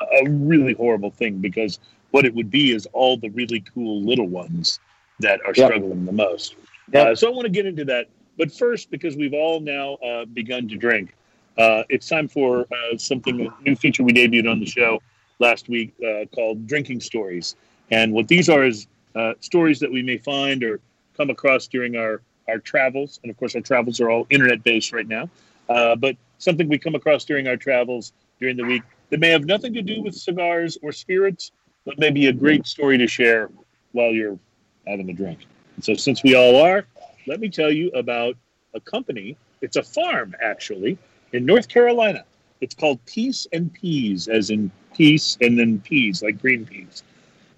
a really horrible thing because what it would be is all the really cool little ones that are Yep. struggling the most. Yep. Uh, so I want to get into that. But first, because we've all now uh, begun to drink, uh, it's time for uh, something, a new feature we debuted on the show last week uh, called Drinking Stories. And what these are is uh, stories that we may find or come across during our, our travels. And of course, our travels are all internet based right now. Uh, but something we come across during our travels during the week that may have nothing to do with cigars or spirits, but maybe a great story to share while you're having a drink. And so, since we all are, let me tell you about a company. It's a farm, actually, in North Carolina. It's called Peace and Peas, as in peace and then peas, like green peas.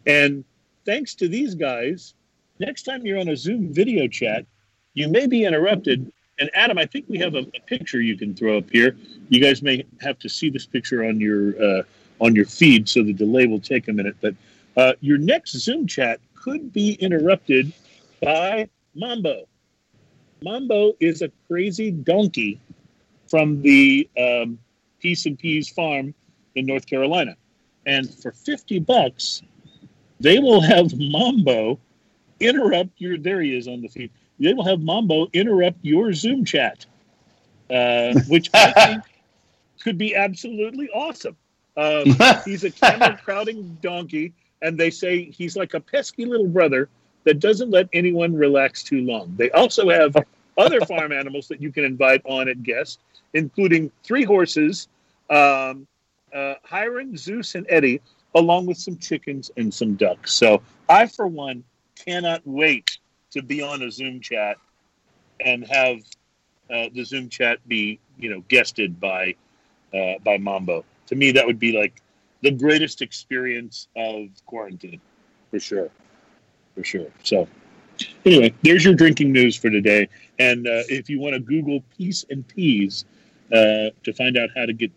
And thanks to these guys, next time you're on a Zoom video chat, you may be interrupted. And Adam, I think we have a, a picture you can throw up here. You guys may have to see this picture on your uh, on your feed, so the delay will take a minute. But uh, your next Zoom chat could be interrupted by Mambo. Mambo is a crazy donkey from the um, Peace and Peas farm in North Carolina. And for 50 bucks, they will have Mambo interrupt your, there he is on the feed. They will have Mambo interrupt your Zoom chat, uh, *laughs* which I think could be absolutely awesome. Um, *laughs* he's a camel crowding donkey, and they say he's like a pesky little brother that doesn't let anyone relax too long. They also have other farm animals that you can invite on at guest, including three horses, um, uh, Zeus, and Eddie, along with some chickens and some ducks. So I, for one, cannot wait to be on a Zoom chat and have uh, the Zoom chat be, you know, guested by uh, by Mambo. To me, that would be like the greatest experience of quarantine, for sure, for sure. So, anyway, there's your drinking news for today. And uh, if you want to Google Peace and Peas uh, to find out how to get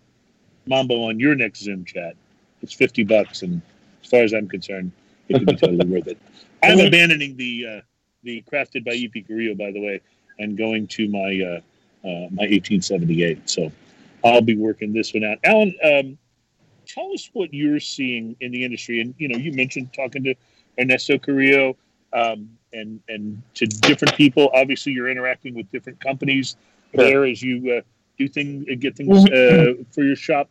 Mambo on your next Zoom chat, it's fifty bucks, and as far as I'm concerned, it could be totally *laughs* worth it. I'm abandoning the uh, the crafted by EP Carrillo, by the way, and going to my uh, uh, my 1878. So I'll be working this one out. Alan, um, tell us what you're seeing in the industry, and you know, you mentioned talking to Ernesto Carrillo um, and and to different people. Obviously, you're interacting with different companies Sure. there as you uh, do things, get things uh, for your shop.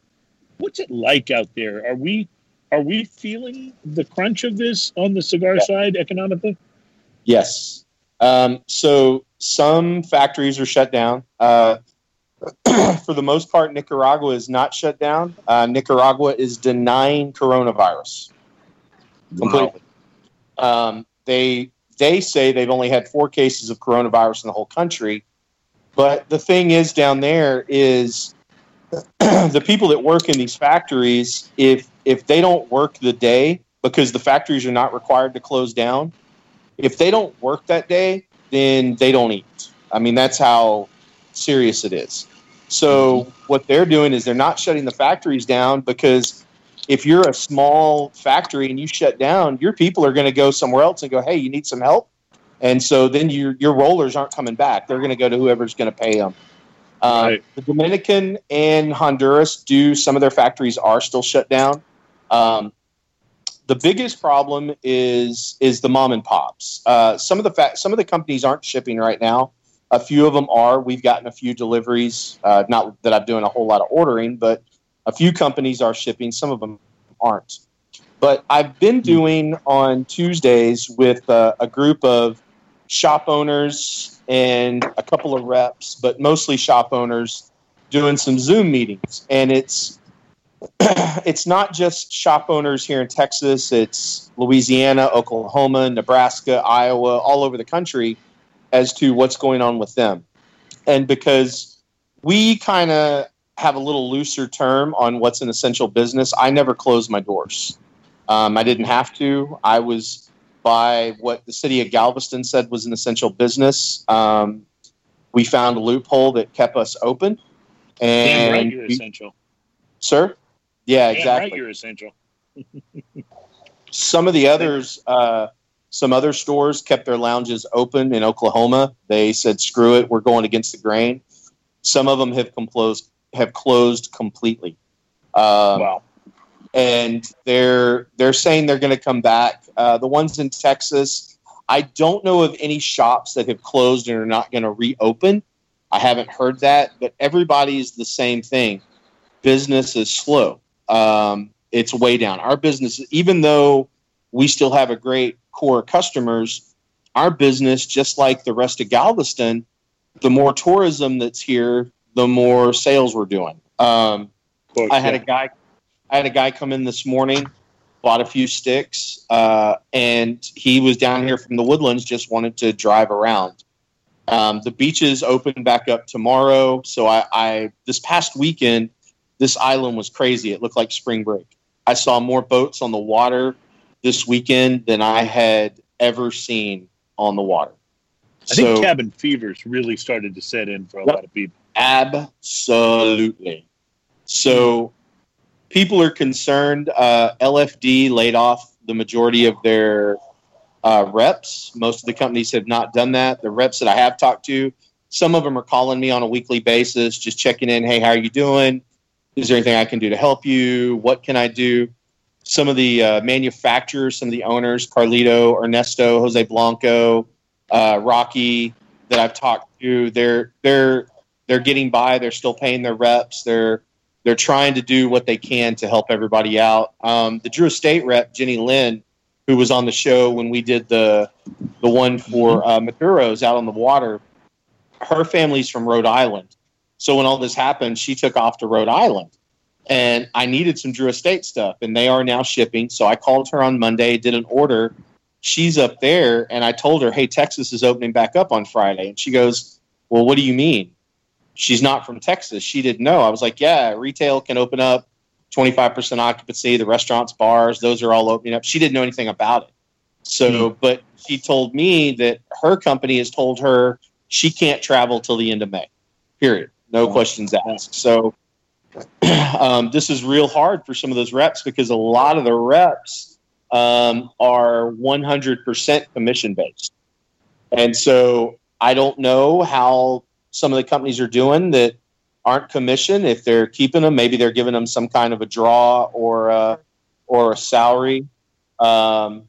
What's it like out there? Are we are we feeling the crunch of this on the cigar side economically? Yes. Um, so some factories are shut down. Uh, *clears throat* for the most part, Nicaragua is not shut down. Uh, Nicaragua is denying coronavirus completely. Um, they they say they've only had four cases of coronavirus in the whole country, but the thing is down there is *clears throat* the people that work in these factories if if they don't work the day because the factories are not required to close down if they don't work that day then they don't eat. I mean that's how serious it is. So what they're doing is they're not shutting the factories down because if you're a small factory and you shut down your people are going to go somewhere else and go hey you need some help and so then your your rollers aren't coming back they're going to go to whoever's going to pay them um, Right. the dominican and honduras do some of their factories are still shut down um, the biggest problem is is the mom and pops. Uh, some of the fa- some of the companies aren't shipping right now. A few of them are. We've gotten a few deliveries. Uh, not that I'm doing a whole lot of ordering, but a few companies are shipping. Some of them aren't. But I've been doing on Tuesdays with uh, a group of shop owners and a couple of reps, but mostly shop owners, doing some Zoom meetings, and it's *clears throat* it's not just shop owners here in Texas, it's Louisiana, Oklahoma, Nebraska, Iowa, all over the country as to what's going on with them. And because we kind of have a little looser term on what's an essential business, I never closed my doors. Um, I didn't have to. I was by what the city of Galveston said was an essential business. Um, we found a loophole that kept us open. Damn right, And you're essential. sir, yeah, Damn exactly right, you're essential. *laughs* some of the others uh, some other stores kept their lounges open in oklahoma they said screw it we're going against the grain some of them have come closed have closed completely um, wow. and they're they're saying they're going to come back uh, the ones in texas I don't know of any shops that have closed and are not going to reopen. I haven't heard that, but everybody's the same thing. Business is slow. Um, it's way down. Our business, even though we still have a great core of customers, our business, just like the rest of Galveston, the more tourism that's here, the more sales we're doing. Um, course, I had yeah. a guy, I had a guy come in this morning, bought a few sticks, uh, and he was down here from the woodlands, just wanted to drive around. Um, the beaches open back up tomorrow, so I, I this past weekend, this island was crazy. It looked like spring break. I saw more boats on the water this weekend than I had ever seen on the water. I think cabin fever's really started to set in for a Yep. lot of people. Absolutely. So people are concerned. Uh, LFD laid off the majority of their uh, reps. Most of the companies have not done that. The reps that I have talked to, some of them are calling me on a weekly basis, just checking in. Hey, how are you doing? Is there anything I can do to help you? What can I do? Some of the uh, manufacturers, some of the owners, Carlito, Ernesto, Jose Blanco, uh, Rocky, that I've talked to, they're they're they're getting by. They're still paying their reps. They're they're trying to do what they can to help everybody out. Um, the Drew Estate rep Jenny Lynn, who was on the show when we did the the one for uh, Maduro's out on the water, her family's from Rhode Island. So when all this happened, she took off to Rhode Island, and I needed some Drew Estate stuff, and they are now shipping. So I called her on Monday, did an order. She's up there, and I told her, "Hey, Texas is opening back up on Friday," and she goes, "Well, what do you mean?" She's not from Texas. She didn't know. I was like, yeah, retail can open up 25% occupancy. The restaurants, bars, those are all opening up. She didn't know anything about it. So, but she told me that her company has told her she can't travel till the end of May, period. No questions asked. So, *clears throat* um, this is real hard for some of those reps because a lot of the reps um, are 100% commission based. And so I don't know how some of the companies are doing that aren't commission. If they're keeping them, maybe they're giving them some kind of a draw or a, or a salary. Um,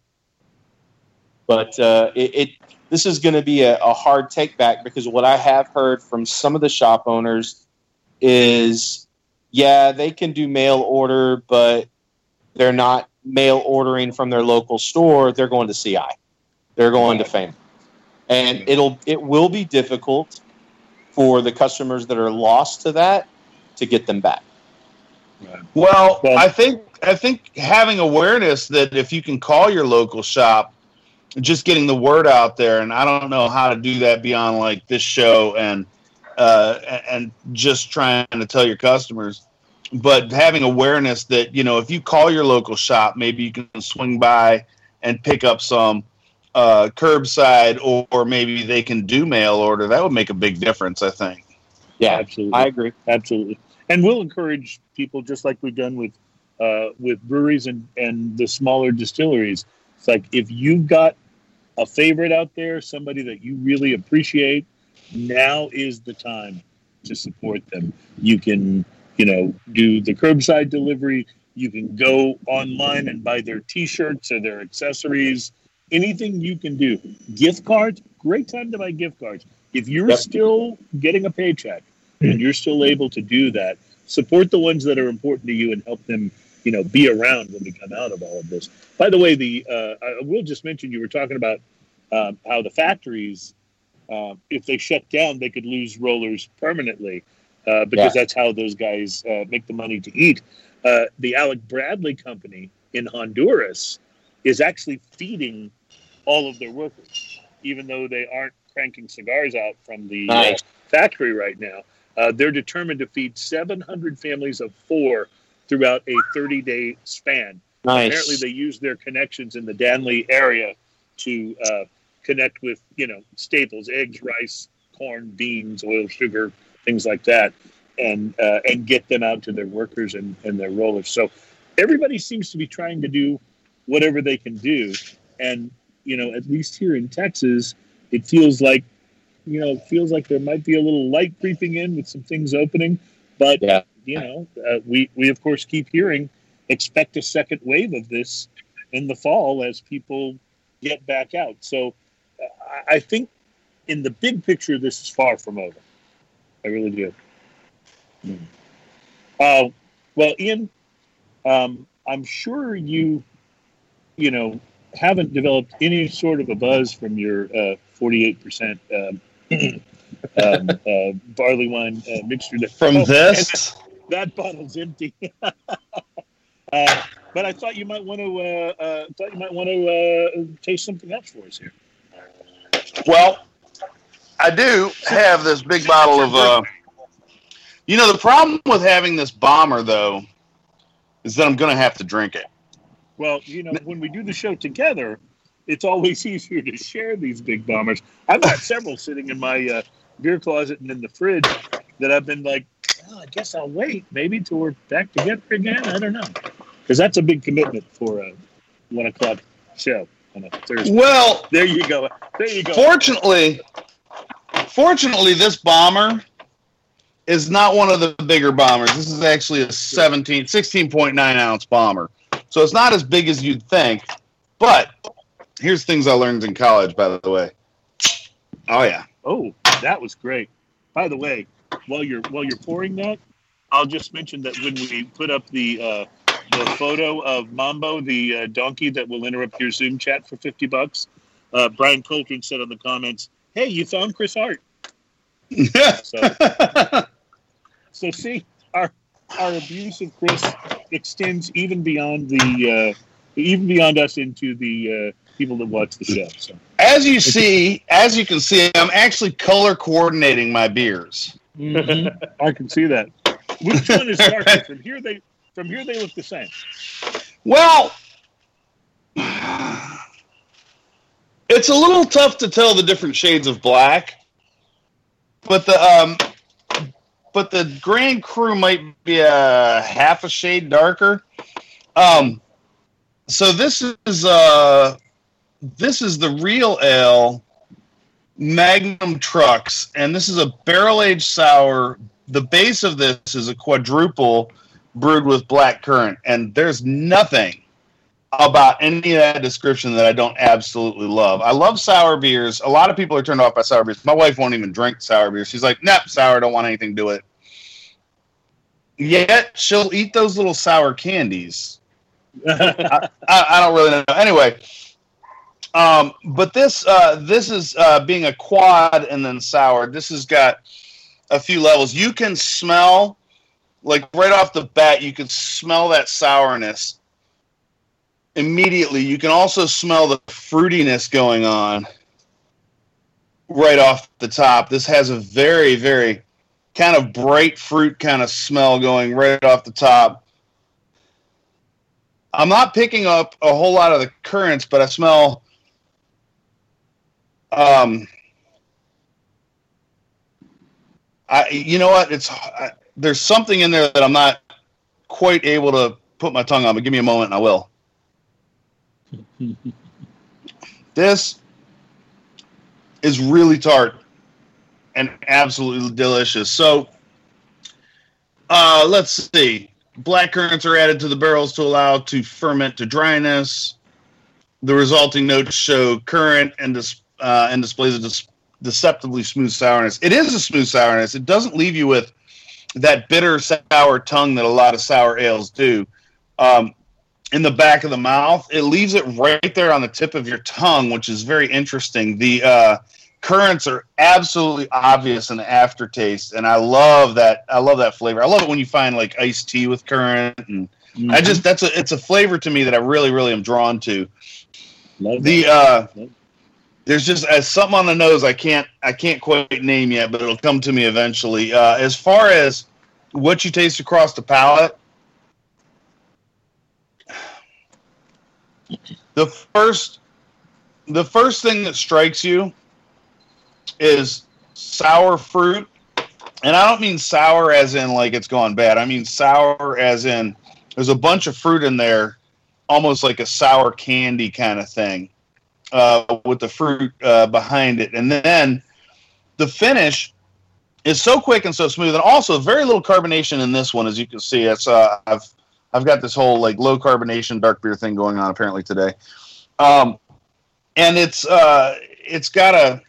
but uh, it, it this is going to be a, a hard take back because what I have heard from some of the shop owners is, yeah, they can do mail order, but they're not mail ordering from their local store. They're going to CI. They're going to Fame, and it'll it will be difficult for the customers that are lost to that to get them back. Well, Well- I think I think having awareness that if you can call your local shop, just getting the word out there, and I don't know how to do that beyond like this show and uh, and just trying to tell your customers, but having awareness that you know if you call your local shop, maybe you can swing by and pick up some uh, curbside, or, or maybe they can do mail order. That would make a big difference, I think. Yeah, absolutely. I agree. Absolutely, and we'll encourage people just like we've done with uh, with breweries and and the smaller distilleries. It's like if you've got a favorite out there, somebody that you really appreciate, now is the time to support them. You can, you know, do the curbside delivery. You can go online and buy their T-shirts or their accessories. Anything you can do. Gift cards, great time to buy gift cards. If you're Yep. still getting a paycheck and you're still able to do that, support the ones that are important to you and help them, you know, be around when we come out of all of this. By the way, the uh, I will just mention you were talking about uh, how the factories, uh, if they shut down, they could lose rollers permanently uh, because Yeah. that's how those guys uh, make the money to eat. Uh, the Alec Bradley company in Honduras is actually feeding all of their workers, even though they aren't cranking cigars out from the uh, factory right now. Uh, they're determined to feed 700 families of four throughout a 30 day span. Apparently, they use their connections in the Danlí area to uh, connect with, you know, staples, eggs, rice, corn, beans, oil, sugar, things like that, and uh, and get them out to their workers and, and their rollers. So everybody seems to be trying to do whatever they can do, and you know, at least here in Texas, it feels like, you know, it feels like there might be a little light creeping in with some things opening, but Yeah. you know, uh, we we of course keep hearing expect a second wave of this in the fall as people get back out. So I- I think in the big picture, this is far from over. I really do. Mm. Uh, well, Ian, um, I'm sure you, you know, haven't developed any sort of a buzz from your uh, 48% um, *clears throat* um, uh, barley wine uh, mixture. That, From Oh, this, that bottle's empty. *laughs* uh, but I thought you might want to uh, uh, thought you might want to uh, taste something else for us here. well, I do have this big bottle of. Uh, you know, the problem with having this bomber though is that I'm going to have to drink it. Well, you know, when we do the show together, it's always *laughs* easier to share these big bombers. I've got several sitting in my uh, beer closet and in the fridge that I've been like, oh, I guess I'll wait maybe till we're back together again. I don't know, because that's a big commitment for a one o'clock show on a Thursday. Well, There you go. There you go. fortunately, fortunately, this bomber is not one of the bigger bombers. This is actually a 17, 16.9 ounce bomber. So it's not as big as you'd think. But here's things I learned in college, by the way. Oh yeah. Oh, that was great. By the way, while you're while you're pouring that, I'll just mention that when we put up the uh, the photo of Mambo, the uh, donkey that will interrupt your Zoom chat for fifty bucks, uh, Brian Coltrane said on the comments, "Hey, you found Chris Hart." *laughs* So, so see, our our abuse of Chris extends even beyond the uh, even beyond us into the uh, people that watch the show. So. as you see, as you can see, I'm actually color coordinating my beers. I can see that. Which one is darker? From here, they from here they look the same. Well, it's a little tough to tell the different shades of black, but the um, but the Grand Cru might be a half a shade darker. Um, so this is uh, this is the real ale Magnum Trucks, and this is a barrel aged sour. The base of this is a quadruple brewed with black currant, and there's nothing about any of that description that I don't absolutely love. I love sour beers. A lot of people are turned off by sour beers. My wife won't even drink sour beers. She's like, "Nope, sour. Don't want anything to do with it." Yet she'll eat those little sour candies. *laughs* I, I don't really know. Anyway, um, but this uh, this is uh, being a quad and then sour. This has got a few levels. You can smell like right off the bat, you can smell that sourness immediately. You can also smell the fruitiness going on right off the top. This has a very, very kind of bright fruit kind of smell going right off the top. I'm not picking up a whole lot of the currants, but I smell um I you know what it's I, there's something in there that I'm not quite able to put my tongue on, but give me a moment and I will. *laughs* this is really tart and absolutely delicious. So, uh, let's see. Black currants are added to the barrels to allow to ferment to dryness. The resulting notes show currant and dis- uh, and displays a dis- deceptively smooth sourness. It is a smooth sourness. It doesn't leave you with that bitter sour tongue that a lot of sour ales do. Um, in the back of the mouth, it leaves it right there on the tip of your tongue, which is very interesting. The uh, currants are absolutely obvious in the aftertaste, and I love that. I love that flavor. I love it when you find like iced tea with currant, and I just that's a it's a flavor to me that I really really am drawn to. Love The uh, there's just uh, something on the nose I can't I can't quite name yet, but it'll come to me eventually. Uh, as far as what you taste across the palate, the first the first thing that strikes you is sour fruit, and I don't mean sour as in like it's gone bad. I mean sour as in there's a bunch of fruit in there, almost like a sour candy kind of thing uh, with the fruit uh, behind it. And then the finish is so quick and so smooth, and also very little carbonation in this one, as you can see. It's uh, I've I've got this whole like low carbonation dark beer thing going on apparently today, um, and it's uh, it's got a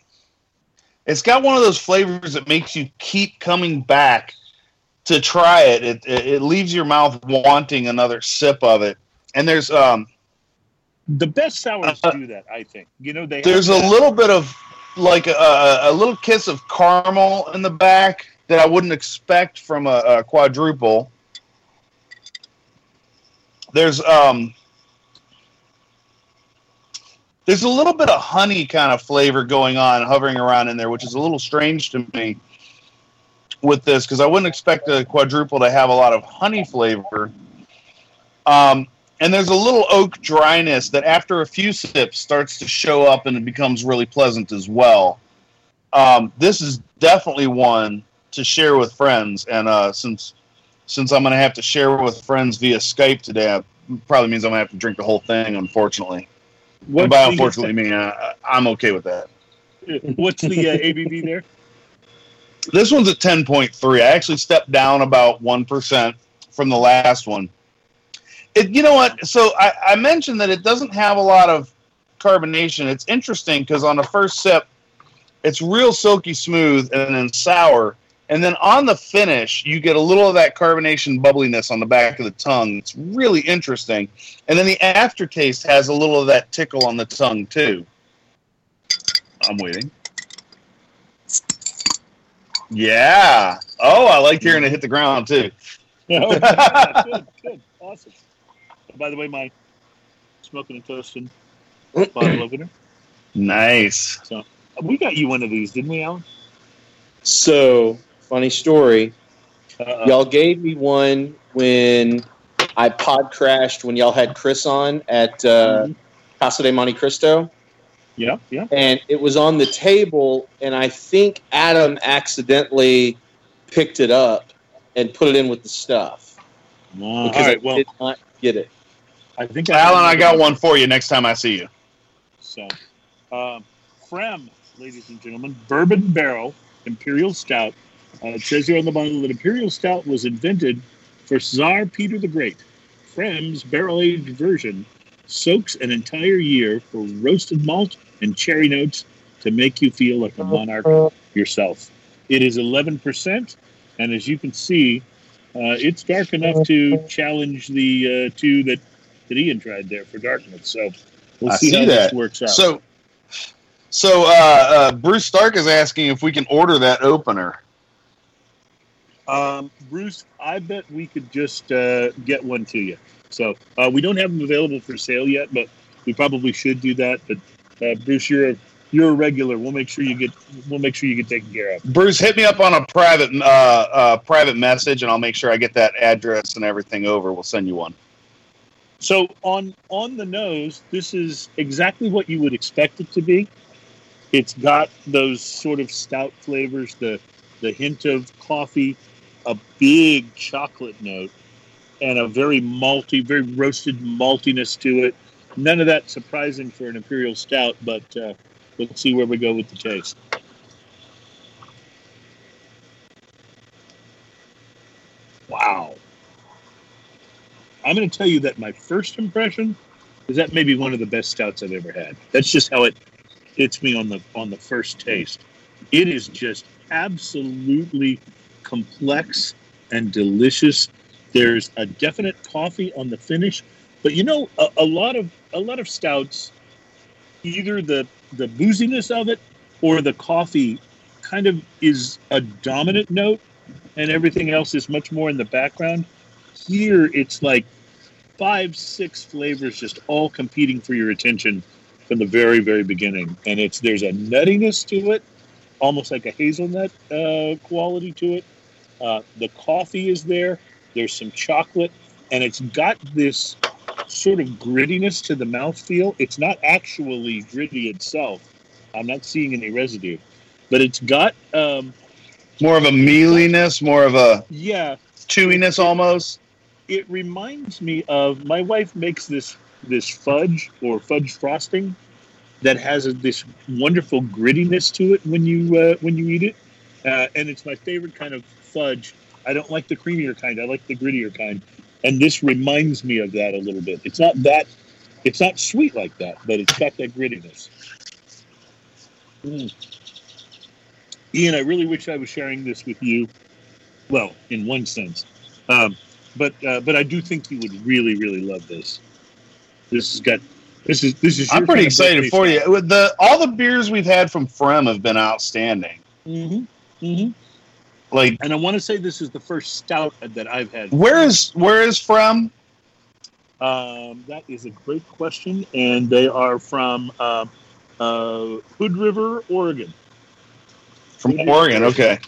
it's got one of those flavors that makes you keep coming back to try it. It it, it leaves your mouth wanting another sip of it. And there's um The best sours Uh, do that, I think. You know, they there's a little bit of like a, a little kiss of caramel in the back that I wouldn't expect from a, a quadruple. There's um there's a little bit of honey kind of flavor going on hovering around in there, which is a little strange to me with this because I wouldn't expect a quadruple to have a lot of honey flavor. Um, and there's a little oak dryness that after a few sips starts to show up and it becomes really pleasant as well. Um, this is definitely one to share with friends, and uh, since since I'm going to have to share with friends via Skype today, it probably means I'm going to have to drink the whole thing. Unfortunately, What's and by unfortunately, mean uh, I'm okay with that. What's the uh, ABV there? This one's at 10.3. I actually stepped down about 1% from the last one. It, you know what? So I, I mentioned that it doesn't have a lot of carbonation. It's interesting because on the first sip, it's real silky smooth and then sour. And then on the finish, you get a little of that carbonation bubbliness on the back of the tongue. It's really interesting. And then the aftertaste has a little of that tickle on the tongue, too. I'm waiting. Yeah. Oh, I like hearing it hit the ground too. *laughs* Oh, good, good, awesome. Oh, by the way, my smoking and toasting bottle *clears throat* opener. Nice. So we got you one of these, didn't we, Alan? So, funny story. Uh, Y'all gave me one when I pod crashed when y'all had Chris on at uh, Casa de Montecristo. yeah, yeah. and it was on the table and i think adam accidentally picked it up and put it in with the stuff all because right. i Well, did not get it I think Alan, I got one for you next time I see you. So, um, pFriem, ladies and gentlemen, bourbon barrel imperial stout. Uh, it says here on the bottle that imperial stout was invented for Tsar Peter the Great. pFriem's barrel aged version soaks an entire year for roasted malt and cherry notes to make you feel like a monarch yourself. It is 11%, and as you can see, uh, it's dark enough to challenge the uh, two that, that Ian tried there for darkness. So we'll see, see how that. this works out. So, so uh, uh, Bruce Stark is asking if we can order that opener. Um, Bruce, I bet we could just uh, get one to you. So uh, we don't have them available for sale yet, but we probably should do that. But uh, Bruce, you're a, you're a regular. We'll make sure you get we'll make sure you get taken care of. Bruce, hit me up on a private uh, uh, private message, and I'll make sure I get that address and everything over. We'll send you one. So on on the nose, this is exactly what you would expect it to be. It's got those sort of stout flavors, the the hint of coffee, a big chocolate note, and a very malty, very roasted maltiness to it. None of that surprising for an imperial stout, but uh, let's see where we go with the taste. Wow. I'm going to tell you that my first impression is that maybe one of the best stouts I've ever had. That's just how it hits me on the on the first taste. It is just absolutely complex and delicious. There's a definite coffee on the finish, but you know, a, a lot of a lot of stouts, either the the booziness of it or the coffee kind of is a dominant note, and everything else is much more in the background. Here, it's like five, six flavors just all competing for your attention from the very, very beginning, and it's there's a nuttiness to it, almost like a hazelnut uh, quality to it. Uh, the coffee is there. There's some chocolate, and it's got this sort of grittiness to the mouthfeel. It's not actually gritty itself. I'm not seeing any residue, but it's got um, More of a mealiness, more of a yeah. chewiness almost. It reminds me of my wife makes this this fudge or fudge frosting that has a, this wonderful grittiness to it when you uh, when you eat it, uh, and it's my favorite kind of fudge. I don't like the creamier kind. I like the grittier kind, and this reminds me of that a little bit. It's not that, it's not sweet like that, but it's got that grittiness. Ian, I really wish I was sharing this with you. Well, in one sense, um, but uh, but I do think you would really really love this. This has got this is this is. I'm pretty excited for you. With the all the beers we've had from pFriem have been outstanding. Mm-hmm. Mm-hmm. Like, And I want to say this is the first stout that I've had. where is where is pFriem? Um, that is a great question, and they are from uh, uh, Hood River, Oregon, From Oregon. Okay.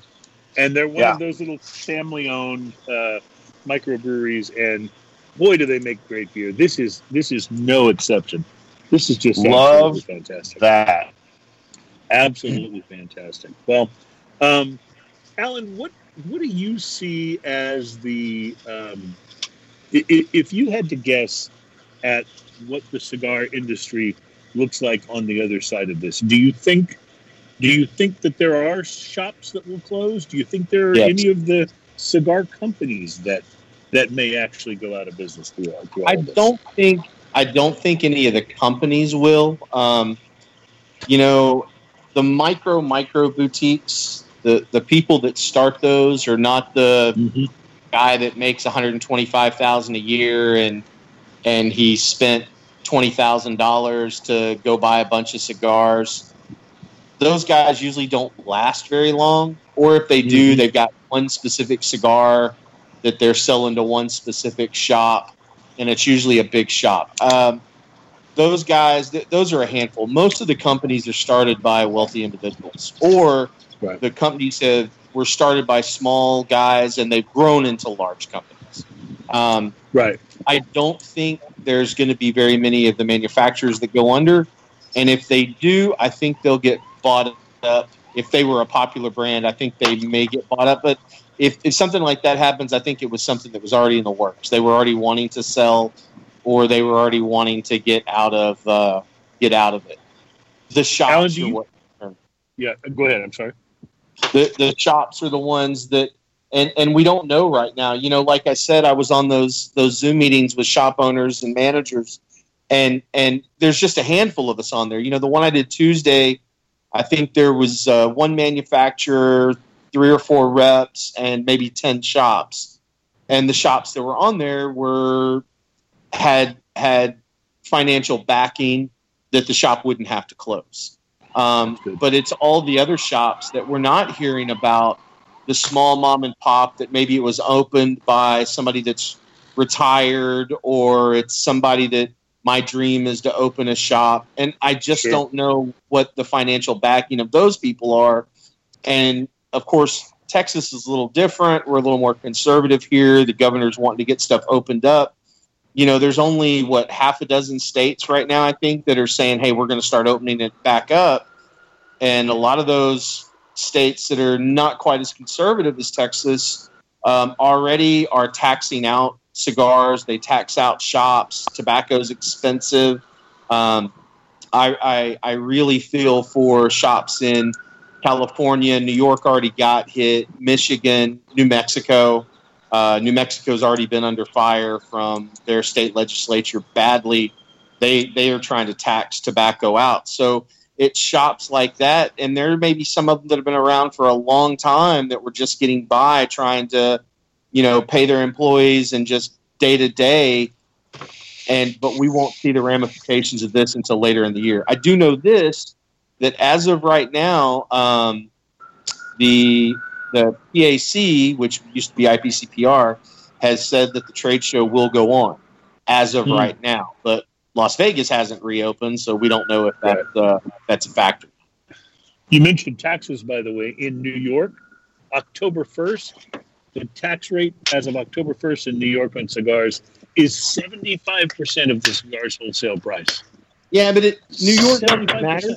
and they're one Yeah. of those little family-owned uh, microbreweries. And boy, do they make great beer! This is this is no exception. This is just Love fantastic. That. Absolutely fantastic. Well, um, Alan, what what do you see as the um, if you had to guess at what the cigar industry looks like on the other side of this? Do you think do you think that there are shops that will close? Do you think there are Yes. any of the cigar companies that that may actually go out of business through, through I don't think I don't think any of the companies will. Um, you know, the micro micro boutiques, the the people that start those are not the Mhm. guy that makes one hundred twenty five thousand a year and and he spent twenty thousand dollars to go buy a bunch of cigars. Those guys usually don't last very long, or if they do, Mhm. they've got one specific cigar that they're selling to one specific shop, and it's usually a big shop. Um, those guys, th- those are a handful. Most of the companies are started by wealthy individuals, or Right. the companies have were started by small guys and they've grown into large companies. Um, Right. I don't think there's going to be very many of the manufacturers that go under. And if they do, I think they'll get bought up. If they were a popular brand, I think they may get bought up. But if, if something like that happens, I think it was something that was already in the works. They were already wanting to sell, or they were already wanting to get out of uh, get out of it. The shops Alan, you- Yeah. Go ahead. I'm sorry. The the shops are the ones that and and we don't know right now. You know like i said i was on those those zoom meetings with shop owners and managers and and there's just a handful of us on there. You know the one i did tuesday i think there was uh, one manufacturer three or four reps and maybe 10 shops. And the shops that were on there were had had financial backing that the shop wouldn't have to close um, but it's all the other shops that we're not hearing about the small mom and pop that maybe it was opened by somebody that's retired or it's somebody that my dream is to open a shop. And i just Sure. don't know what the financial backing of those people are. And of course texas is a little different. We're a little more conservative here. The governor's wanting to get stuff opened up you know there's only what half a dozen states right now i think that are saying hey we're going to start opening it back up. And a lot of those states that are not quite as conservative as texas um, already are taxing out cigars. They tax out shops. Tobacco's expensive. Um, I, I, I really feel for shops in california. New york already got hit. Michigan new mexico uh, New Mexico's already been under fire from their state legislature badly. They they are trying to tax tobacco out. So it's shops like that, and there may be some of them that have been around for a long time that were just getting by, trying to, you know, pay their employees and just day to day. And but we won't see the ramifications of this until later in the year. I do know this that as of right now, um, the the PAC, which used to be IPCPR, has said that the trade show will go on as of Hmm. right now. But Las Vegas hasn't reopened, so we don't know if that uh, that's a factor. You mentioned taxes, by the way, in New York, October 1st, the tax rate as of October 1st in New York on cigars is 75% of the cigar's wholesale price. Yeah, but it, New York doesn't matter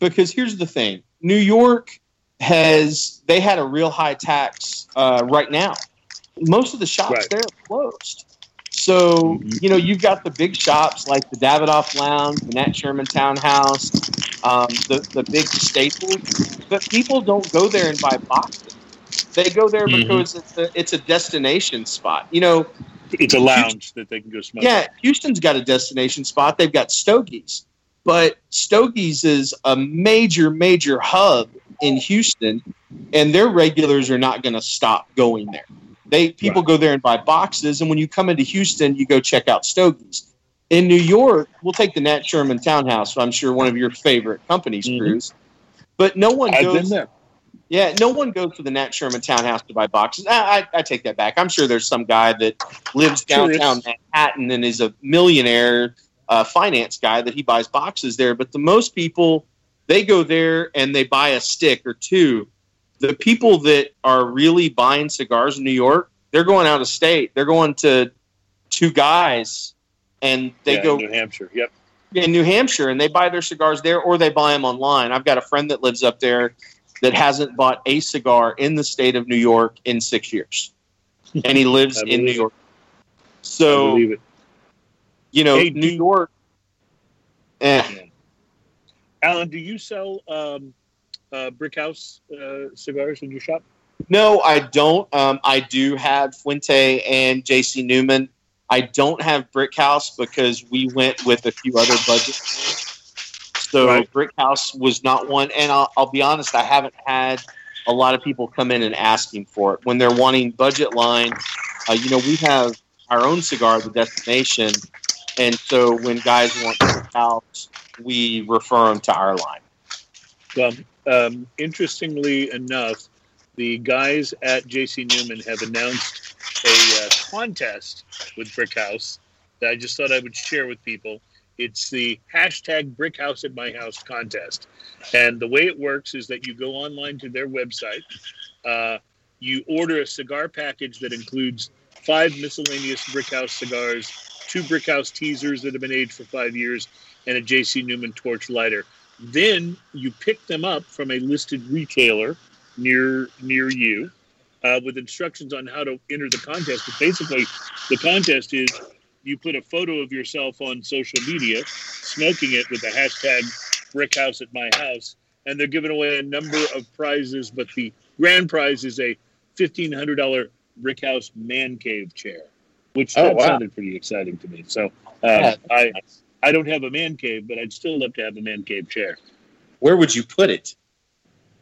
because here's the thing: New York has they had a real high tax uh, right now. Most of the shops Right. there are closed. So you know you've got the big shops like the Davidoff Lounge, the Nat Sherman Townhouse, um, the the big staples, but people don't go there and buy boxes. They go there Mhm. because it's a, it's a destination spot. You know, It's a lounge that they can go smoke. yeah, Houston's got a destination spot. They've got Stogies. But Stogie's is a major, major hub in Houston, and their regulars are not going to stop going there. They people Right. go there and buy boxes, and when you come into Houston, you go check out Stogie's. In New York, we'll take the Nat Sherman Townhouse. I'm sure one of your favorite companies. Cruz. But no one I've goes. there. Yeah, no one goes to the Nat Sherman Townhouse to buy boxes. I, I, I take that back. I'm sure there's some guy that lives Sure downtown Manhattan and is a millionaire uh, finance guy that he buys boxes there. But the most people, they go there and they buy a stick or two. The people that are really buying cigars in New York, they're going out of state. They're going to two guys and they Yeah, go New Hampshire. Yep. in New Hampshire and they buy their cigars there or they buy them online. I've got a friend that lives up there that hasn't bought a cigar in the state of New York in six years. *laughs* And he lives in New. York. So, it. you know, Hey, New York. Eh, Alan, do you sell um, uh, Brick House uh, cigars in your shop? no, I don't. Um, I do have Fuente and JC Newman. I don't have Brick House because we went with a few other budgets. So Right. Brick House was not one. And I'll, I'll be honest, I haven't had a lot of people come in and asking for it when they're wanting budget line. Uh, you know, we have our own cigar, the destination, and so when guys want Brick House, we refer them to our line. Well, um, interestingly enough, the guys at JC Newman have announced a uh, contest with Brick House that I just thought I would share with people. It's the hashtag Brick House at My House contest. And the way it works is that you go online to their website, uh, you order a cigar package that includes five miscellaneous Brick House cigars, two Brick House teasers that have been aged for five years, and a JC Newman torch lighter. Then you pick them up from a listed retailer near near you uh, with instructions on how to enter the contest. But basically, the contest is you put a photo of yourself on social media, smoking it with the hashtag Brick House at My House, and they're giving away a number of prizes. But the grand prize is a fifteen hundred dollar Brick House man cave chair, which Oh, that wow. sounded pretty exciting to me. So uh, Yeah, I I don't have a man cave, but I'd still love to have a man cave chair. Where would you put it?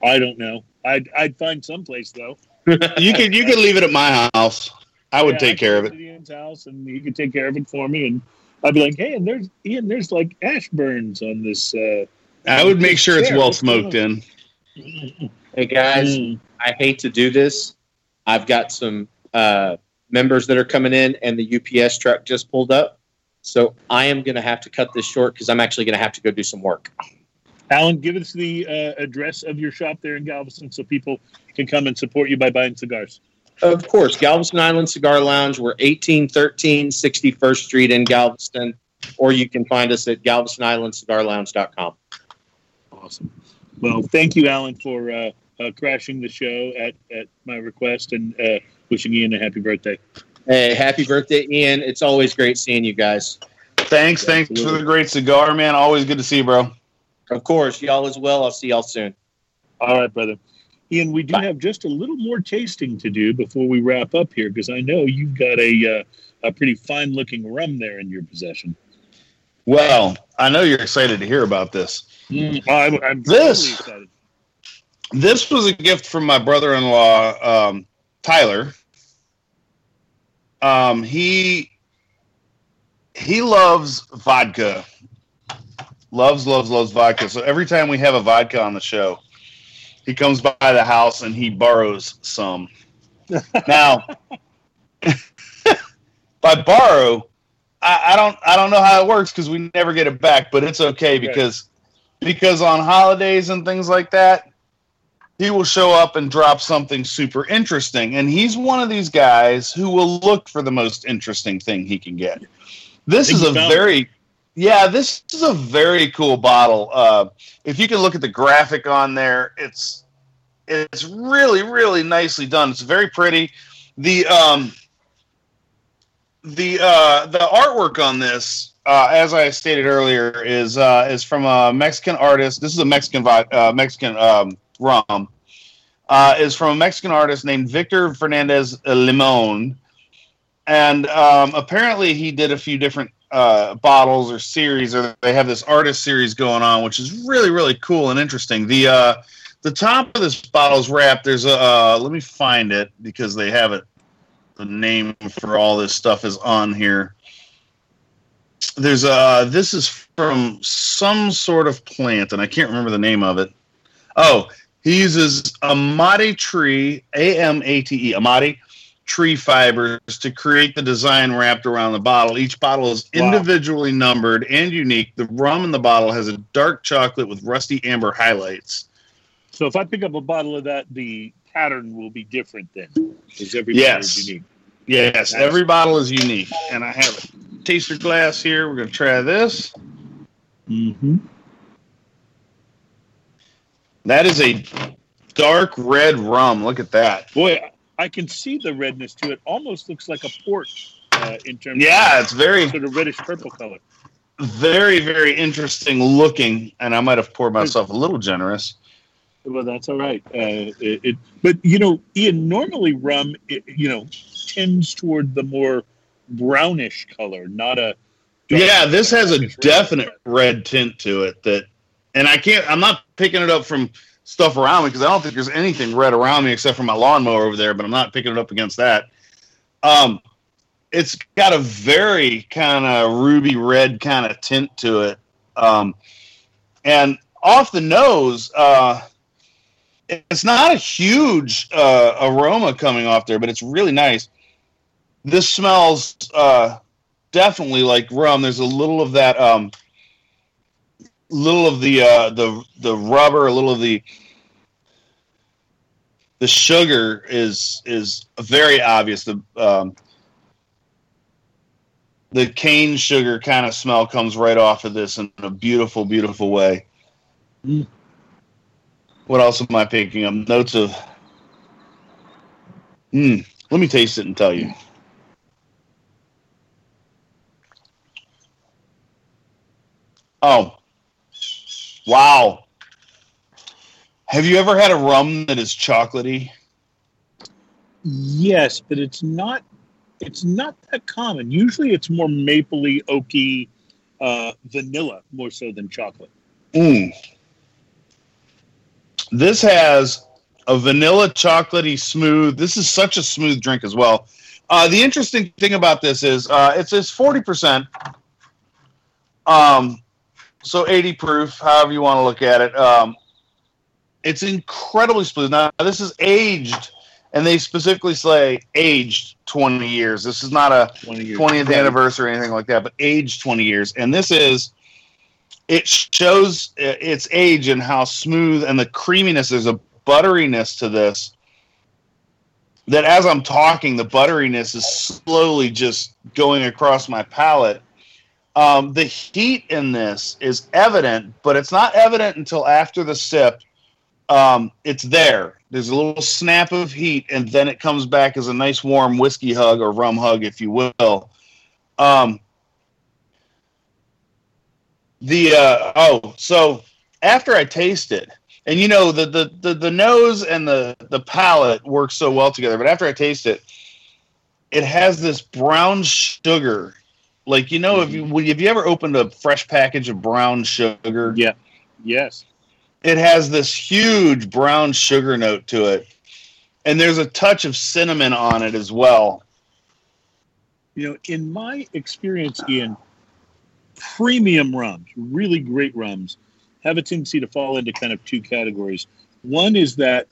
I don't know. I'd I'd find someplace though. *laughs* You could you could leave it at my house. I would Yeah, take I'd care of it. Ian's house, and he could take care of it for me, and I'd be like, "Hey, and there's Ian. There's like ash burns on this." Uh, I would make sure it's well what's smoked in. Hey guys, mm, I hate to do this. I've got some uh, members that are coming in, and the UPS truck just pulled up. So I am going to have to cut this short because I'm actually going to have to go do some work. Alan, give us the uh, address of your shop there in Galveston, so people can come and support you by buying cigars. Of course, Galveston Island Cigar Lounge. We're 1813 61st Street in Galveston, or you can find us at galvestonislandcigarlounge.com. Awesome. Well, thank you, Alan, for uh, uh, crashing the show at, at my request and uh, wishing Ian a happy birthday. Hey, happy birthday, Ian. It's always great seeing you guys. Thanks, thanks for the great cigar, man. Always good to see you, bro. Of course, y'all as well. I'll see y'all soon. All right, brother. Ian, we do Bye. have just a little more tasting to do before we wrap up here because I know you've got a uh, a pretty fine looking rum there in your possession. Well, I know you're excited to hear about this. I'm, I'm This- totally excited. This was a gift from my brother-in-law, um, Tyler. Um, he he loves vodka. Loves, loves, loves vodka. So every time we have a vodka on the show, he comes by the house and he borrows some. *laughs* now, *laughs* by borrow, I, I don't I don't know how it works because we never get it back, but it's okay because because on holidays and things like that, he will show up and drop something super interesting. And he's one of these guys who will look for the most interesting thing he can get. This is a found it. very yeah, this is a very cool bottle. Uh, if you can look at the graphic on there, it's it's really really nicely done. It's very pretty. The um the uh the artwork on this uh, as I stated earlier, is uh, is from a Mexican artist. This is a Mexican vi- uh, Mexican um, rum. Uh, is from a Mexican artist named Victor Fernandez Limon, and um, apparently he did a few different uh, bottles or series, or they have this artist series going on, which is really really cool and interesting. The uh, the top of this bottle is wrapped. There's a uh, let me find it because they have it. The name for all this stuff is on here. There's a this is from some sort of plant, and I can't remember the name of it. Oh, he uses amate tree, A M A T E, amate tree fibers to create the design wrapped around the bottle. Each bottle is Wow. individually numbered and unique. The rum in the bottle has a dark chocolate with rusty amber highlights. So if I pick up a bottle of that, the pattern will be different then, because every bottle Yes. is unique. Yes, every bottle is unique. And I have a taster glass here. We're going to try this. Mm-hmm. That is a dark red rum. Look at that. Boy, I can see the redness to it. Almost looks like a port uh, in terms Yeah, it's very, sort of reddish purple color. very, very interesting looking. And I might have poured myself a little generous. Well, that's all right. Uh, it, it, but you know, Ian, normally rum, it, you know, tends toward the more brownish color, not a. Yeah, this has a definite red tint to it that, and I can't, I'm not picking it up from stuff around me because I don't think there's anything red around me except for my lawnmower over there, but I'm not picking it up against that. Um, it's got a very kind of ruby red kind of tint to it. Um, and off the nose, uh, it's not a huge uh, aroma coming off there, but it's really nice. This smells uh, definitely like rum. There's a little of that, um, little of the uh, the the rubber, a little of the the sugar is is very obvious. The um, the cane sugar kind of smell comes right off of this in a beautiful, beautiful way. Mm. What else am I picking up? Notes of. Mm, let me taste it and tell you. Oh, wow. Have you ever had a rum that is chocolatey? Yes, but it's not. It's not that common. Usually, it's more mapley, oaky, uh, vanilla more so than chocolate. Mm. This has a vanilla chocolatey smooth. This is such a smooth drink as well. Uh, the interesting thing about this is uh, it says forty percent, um, so eighty proof, however you want to look at it. Um, it's incredibly smooth. Now this is aged, and they specifically say aged twenty years. This is not a One of your 20th anniversary or anything like that, but aged 20 years. And this is, it shows uh, its age and how smooth and the creaminess. There's a butteriness to this that as I'm talking, the butteriness is slowly just going across my palate. Um, the heat in this is evident, but it's not evident until after the sip. Um, it's there. There's a little snap of heat, and then it comes back as a nice warm whiskey hug or rum hug, if you will. Um, the uh, oh, so after I taste it, and you know the, the the the nose and the the palate work so well together, but after I taste it, it has this brown sugar. Like you know, if you mm-hmm. have you ever opened a fresh package of brown sugar? Yeah. Yes. it has this huge brown sugar note to it and there's a touch of cinnamon on it as well You know, in my experience, Ian, premium rums, really great rums, have a tendency to fall into kind of two categories. One is that,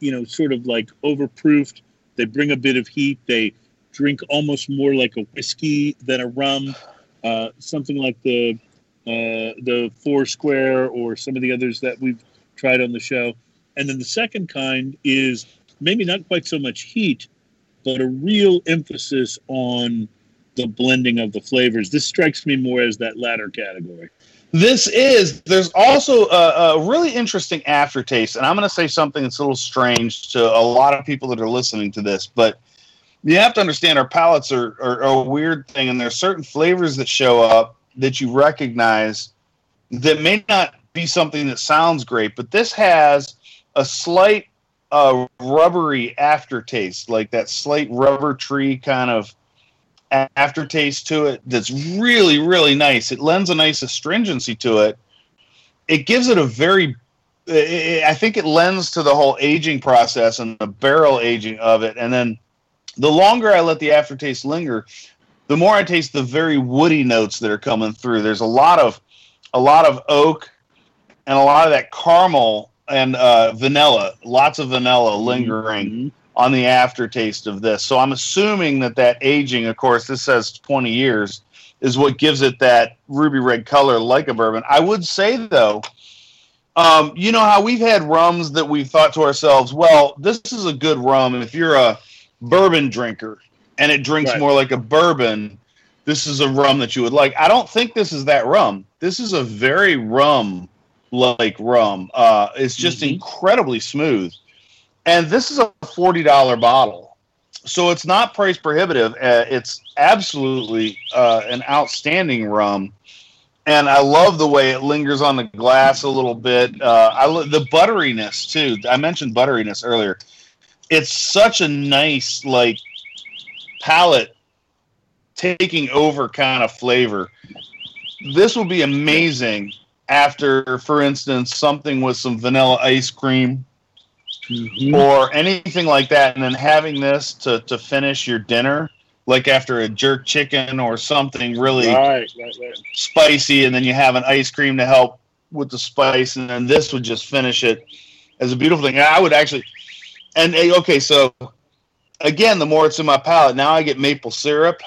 you know, sort of like overproofed. They bring a bit of heat. They drink almost more like a whiskey than a rum. Uh, something like the uh, the Foursquare or some of the others that we've tried on the show. And then the second kind is maybe not quite so much heat, but a real emphasis on the blending of the flavors. This strikes me more as that latter category. this is there's also a, a really interesting aftertaste and i'm going to say something that's a little strange to a lot of people that are listening to this but you have to understand our palates are, are, a weird thing and there are certain flavors that show up that you recognize that may not be something that sounds great but this has a slight uh, rubbery aftertaste like that slight rubber tree kind of aftertaste to it that's really, really nice. It lends a nice astringency to it. It gives it a very, I think it lends to the whole aging process and the barrel aging of it. And then the longer I let the aftertaste linger, the more I taste the very woody notes that are coming through. There's a lot of, a lot of oak and a lot of that caramel and uh, vanilla, lots of vanilla lingering Mhm. on the aftertaste of this. So I'm assuming that that aging, of course, this says 20 years, is what gives it that ruby red color like a bourbon. I would say though, um, you know how we've had rums that we've thought to ourselves, well, this is a good rum if you're a bourbon drinker and it drinks Right. more like a bourbon. This is a rum that you would like. I don't think this is that rum. This is a very rum like rum. Uh, it's just Mhm. incredibly smooth. And this is a $40 bottle. So it's not price prohibitive. Uh, it's absolutely uh, an outstanding rum. And I love the way it lingers on the glass a little bit. Uh, I lo- the butteriness too. I mentioned butteriness earlier. It's such a nice like palate taking over kind of flavor. This will be amazing after, for instance, something with some vanilla ice cream Mhm. or anything like that, and then having this to, to finish your dinner, like after a jerk chicken or something really Right, right, right. spicy, and then you have an ice cream to help with the spice, and then this would just finish it as a beautiful thing. I would actually, and okay, so again, the more it's in my palate, now I get maple syrup,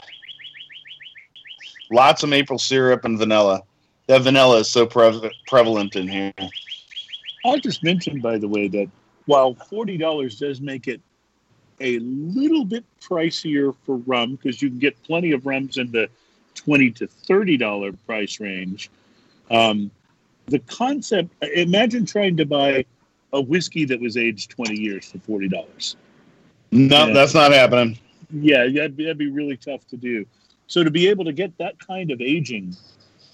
lots of maple syrup and vanilla. That vanilla is so pre- prevalent in here. I'll just mention, by the way, that while forty dollars does make it a little bit pricier for rum, because you can get plenty of rums in the twenty to thirty dollar price range. Um, the concept. Imagine trying to buy a whiskey that was aged twenty years for forty dollars. No, Yeah. that's not happening. Yeah, that'd be, that'd be really tough to do. So to be able to get that kind of aging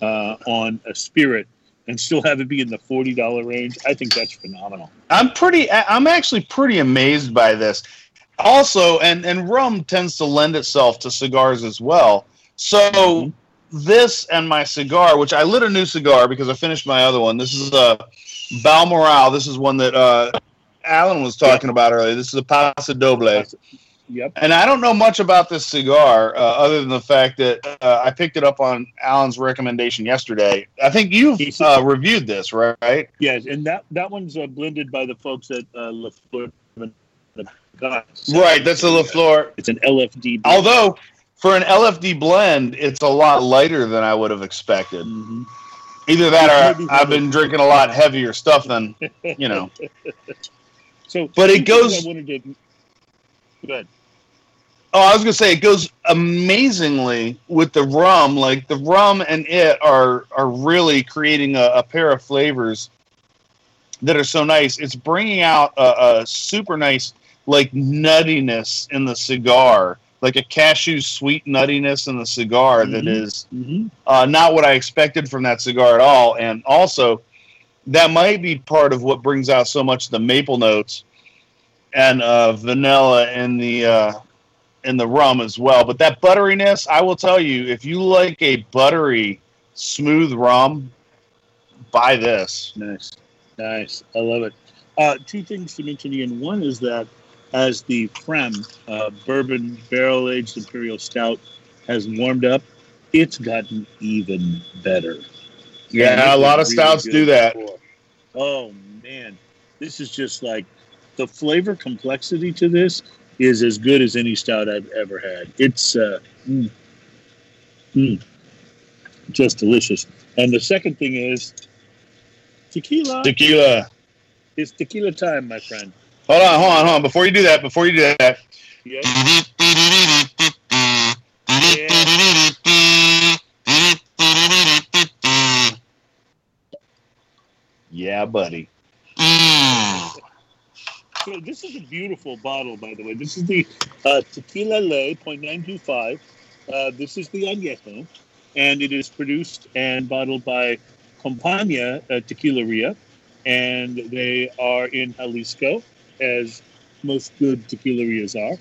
uh, on a spirit and still have it be in the forty dollar range, I think that's phenomenal. I'm pretty. I'm actually pretty amazed by this. Also, and and rum tends to lend itself to cigars as well. So Mhm. this and my cigar, which I lit a new cigar because I finished my other one. This is a Balmoral. This is one that uh, Alan was talking about earlier. This is a Paso Doble. Yep. And I don't know much about this cigar uh, other than the fact that uh, I picked it up on Alan's recommendation yesterday. I think you've uh, reviewed this, right? Yes, and that that one's uh, blended by the folks at uh, La Flor. Right. That's a La Flor. It's an LFD. blend. Although for an LFD blend, it's a lot lighter than I would have expected. Mhm. Either that or I've been drinking a lot heavier stuff than you know. *laughs* So, But it goes- I wanted to. Good. Oh, I was gonna say it goes amazingly with the rum. Like the rum and it are are really creating a, a pair of flavors that are so nice. It's bringing out a, a super nice like nuttiness in the cigar, like a cashew sweet nuttiness in the cigar that Mhm. is Mm-hmm. uh, not what I expected from that cigar at all. And also, that might be part of what brings out so much the maple notes and uh, vanilla in the uh, in the rum as well. But that butteriness, I will tell you, if you like a buttery, smooth rum, buy this. Nice, nice. I love it. Uh, two things to mention, Ian. One is that as the pFriem uh, bourbon barrel aged imperial stout has warmed up, it's gotten even better. Yeah, a lot of really stouts do that. before. Oh man, this is just like the flavor complexity to this is as good as any stout I've ever had. It's uh, mm, mm, just delicious. And the second thing is tequila. Tequila. It's tequila time, my friend. Hold on, hold on, hold on. Before you do that, before you do that, Yes. yeah, buddy. So this is a beautiful bottle, by the way. This is the uh, Tequila Ley .925. Uh, this is the añejo, and it is produced and bottled by Compañía uh, Tequileria, and they are in Jalisco, as most good tequilerias are.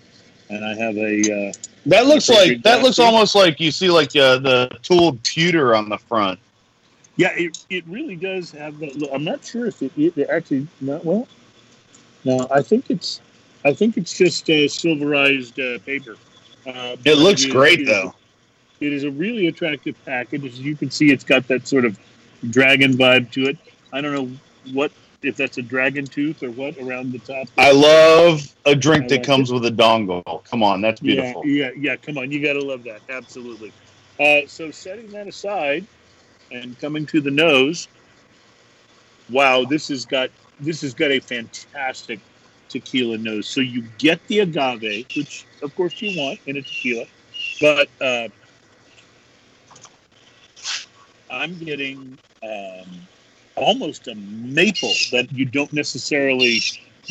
And I have a uh, That looks like that looks almost like you see like uh, the tooled pewter on the front. Yeah, it, it really does have that. Look. I'm not sure if it, it actually not well. No, I think it's I think it's just uh, silverized uh, paper. Uh, It looks is- great is- though. It is a really attractive package. As you can see, it's got that sort of dragon vibe to it. I don't know what if that's a dragon tooth or what around the top. I love a drink I that like comes with a dongle. Come on, that's beautiful. Yeah, yeah, yeah. Come on, you got to love that. Absolutely. Uh, so setting that aside and coming to the nose, wow, this has got this has got a fantastic tequila nose. So you get the agave, which of course you want in a tequila, but uh, I'm getting um, almost a maple that you don't necessarily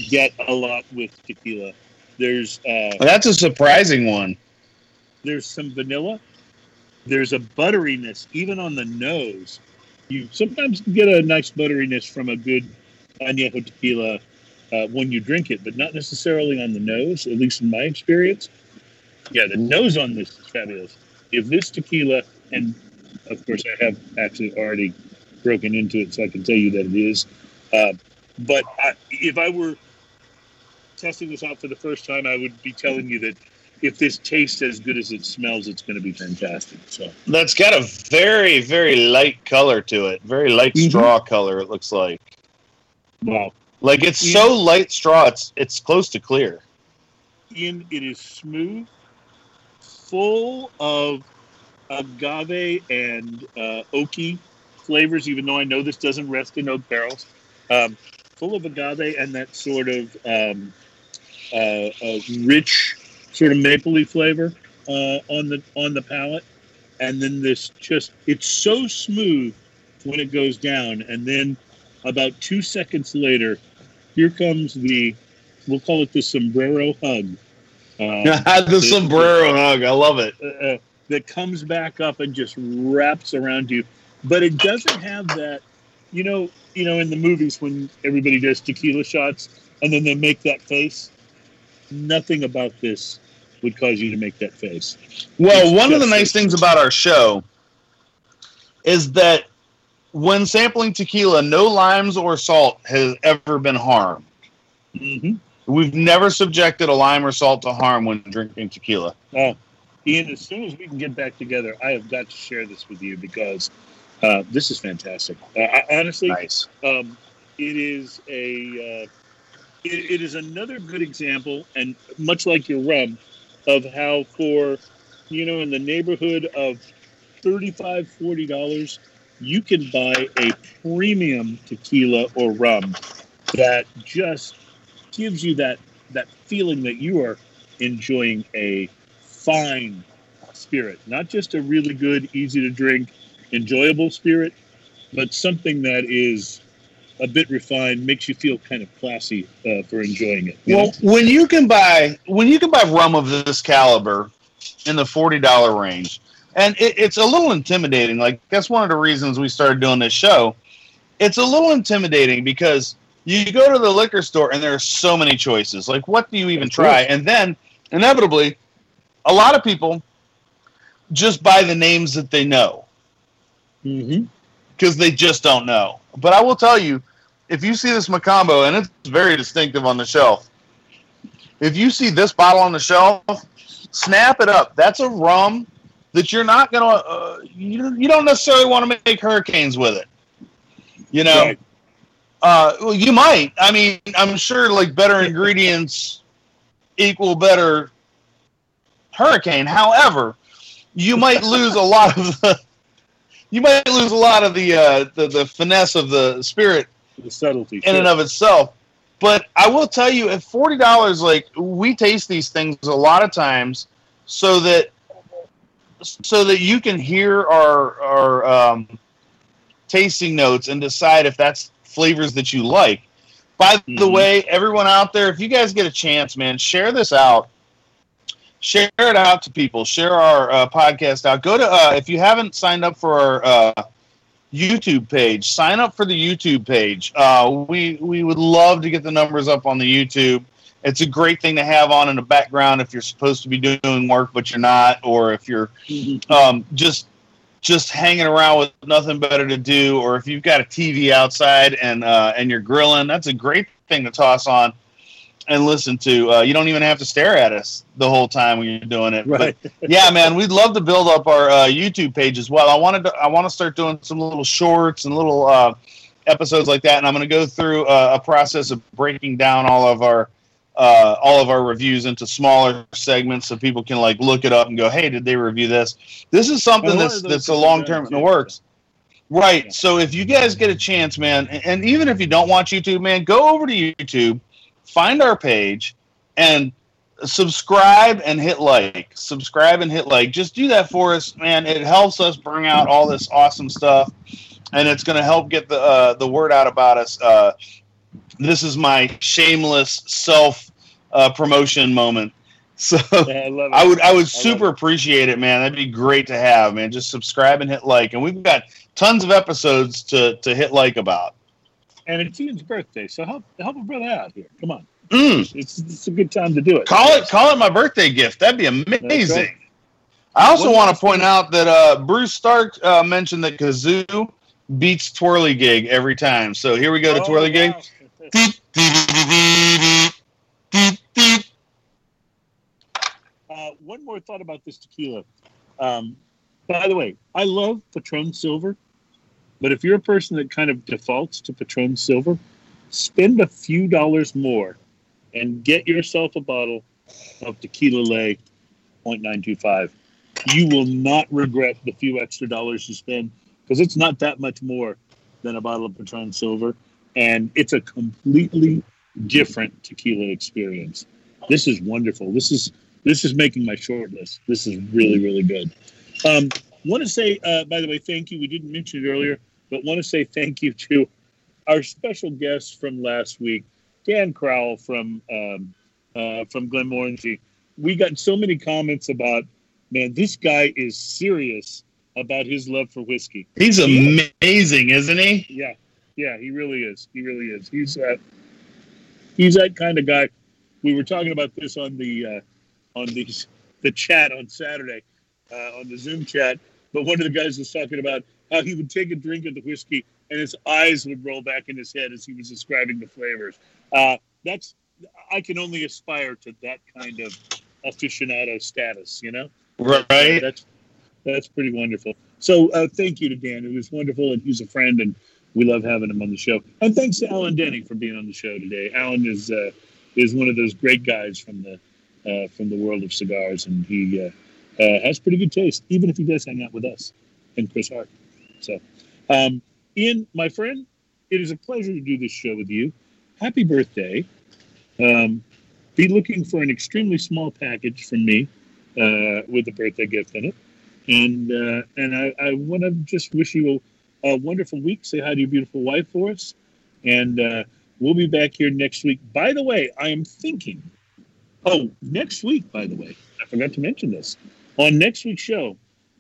get a lot with tequila. There's uh, That's a surprising one. there's some vanilla. There's a butteriness even on the nose. You sometimes get a nice butteriness from a good añejo tequila uh, when you drink it, but not necessarily on the nose. At least in my experience. Yeah, the nose on this is fabulous. If this tequila, and of course I have actually already broken into it, so I can tell you that it is. Uh, but I, if I were testing this out for the first time, I would be telling you that if this tastes as good as it smells, it's going to be fantastic. So That's got a very very light color to it. Very light Mhm. straw color. It looks like. wow, Like it's Yeah. so light straw. It's it's close to clear. Ian, it is smooth, full of agave and uh, oaky flavors. Even though I know this doesn't rest in oak barrels, um, full of agave and that sort of um, uh, uh, rich, sort of mapley flavor uh, on the on the palate. And then this just it's so smooth when it goes down, and then about two seconds later, here comes the we'll call it the sombrero hug. Uh, *laughs* the sombrero hug. I love it. uh, that comes back up and just wraps around you. But it doesn't have that, you know, you know, in the movies when everybody does tequila shots and then they make that face. Nothing about this would cause you to make that face. Well, It's one of the just nice things about our show is that when sampling tequila, no limes or salt has ever been harmed. Mm-hmm. We've never subjected a lime or salt to harm when drinking tequila. Oh, Ian, as soon as we can get back together, I have got to share this with you because uh, this is fantastic. Uh, I, honestly, Nice. um, it is a uh, it, it is another good example, and much like your rum, of how for you know in the neighborhood of 35 40 dollars you can buy a premium tequila or rum that just gives you that that feeling that you are enjoying a fine spirit not just a really good easy to drink enjoyable spirit but something that is a bit refined makes you feel kind of classy uh, for enjoying it Well, know? when you can buy when you can buy rum of this caliber in the forty dollar range, and it, it's a little intimidating. Like that's one of the reasons we started doing this show. It's a little intimidating because you go to the liquor store and there are so many choices. Like, what do you even Of try? course. And then inevitably, a lot of people just buy the names that they know mm-hmm. because they just don't know. But I will tell you, if you see this Mocambo, and it's very distinctive on the shelf, if you see this bottle on the shelf, snap it up. That's a rum that you're not gonna, uh, you, you don't necessarily want to make hurricanes with it. You know, Right. uh, well, you might. I mean, I'm sure like better ingredients equal better hurricane. However, you might lose a lot of the. You might lose a lot of the uh, the, the finesse of the spirit the subtlety in and of itself. But I will tell you, at forty dollars, like we taste these things a lot of times, so that so that you can hear our our um, tasting notes and decide if that's flavors that you like. By the Mhm. way, everyone out there, if you guys get a chance, man, share this out. Share it out to people. Share our uh, podcast out. Go to uh, if you haven't signed up for our uh, YouTube page. Sign up for the YouTube page. Uh, we we would love to get the numbers up on the YouTube It's a great thing to have on in the background if you're supposed to be doing work but you're not, or if you're um, just just hanging around with nothing better to do, or if you've got a TV outside and uh, and you're grilling. That's a great thing to toss on and listen to. Uh, you don't even have to stare at us the whole time when you're doing it. Right. But *laughs* yeah, man, we'd love to build up our uh, YouTube page as well. I wanted to, I want to start doing some little shorts and little uh, episodes like that, and I'm going to go through uh, a process of breaking down all of our uh, all of our reviews into smaller segments so people can like look it up and go, hey, did they review this? This is something that's that's a long term in the works. Right. So if you guys get a chance, man, and even if you don't watch YouTube, man, go over to YouTube, find our page, and subscribe and hit like. Subscribe and hit like. Just do that for us, man. It helps us bring out all this awesome stuff, and it's going to help get the uh, the word out about us. Uh, this is my shameless self uh, promotion moment. *laughs* So Yeah, I. I would I would love super appreciate it, man. That'd be great to have, man. Just subscribe and hit like, and we've got tons of episodes to to hit like about. And it's Ian's birthday, so help help a brother out here. Come on, Mm, it's it's a good time to do it. call it call it my birthday gift. That'd be amazing. right. I also want to point out that uh, Bruce Stark uh, mentioned that Kazoo beats Twirly Gig every time. So here we go to Oh, Twirly Gig. wow. *laughs* Uh, one more thought about this tequila. Um, by the way, I love Patron Silver, but if you're a person that kind of defaults to Patron Silver, spend a few dollars more and get yourself a bottle of Tequila Ley 0.925. You will not regret the few extra dollars you spend because it's not that much more than a bottle of Patron Silver, and it's a completely different tequila experience. This is wonderful. This is this is making my short list. This is really really good. Um, want to say, uh, by the way, thank you. We didn't mention it earlier, but want to say thank you to our special guest from last week, Dan Crowell from um, uh, from Glenmorangie. We got so many comments about, man, this guy is serious about his love for whiskey. He's amazing, isn't he? Yeah, yeah, he really is. He really is. He's uh, he's that kind of guy. We were talking about this on the uh, on the the chat on Saturday uh, on the Zoom chat. But one of the guys was talking about how he would take a drink of the whiskey and his eyes would roll back in his head as he was describing the flavors. Uh, that's I can only aspire to that kind of aficionado status. You know. Right. That's that's pretty wonderful. So uh, thank you to Dan. It was wonderful, and he's a friend, and we love having him on the show. And thanks to Alan Denny for being on the show today. Alan is uh, is one of those great guys from the uh, from the world of cigars, and he uh, uh, has pretty good taste, even if he does hang out with us and Chris Hart. So, um, Ian, my friend, it is a pleasure to do this show with you. Happy birthday! Um, be looking for an extremely small package from me uh, with a birthday gift in it. And uh, and I, I want to just wish you a, a wonderful week. Say hi to your beautiful wife for us, and uh, we'll be back here next week. By the way, I am thinking. Oh, next week. By the way, I forgot to mention this. On next week's show,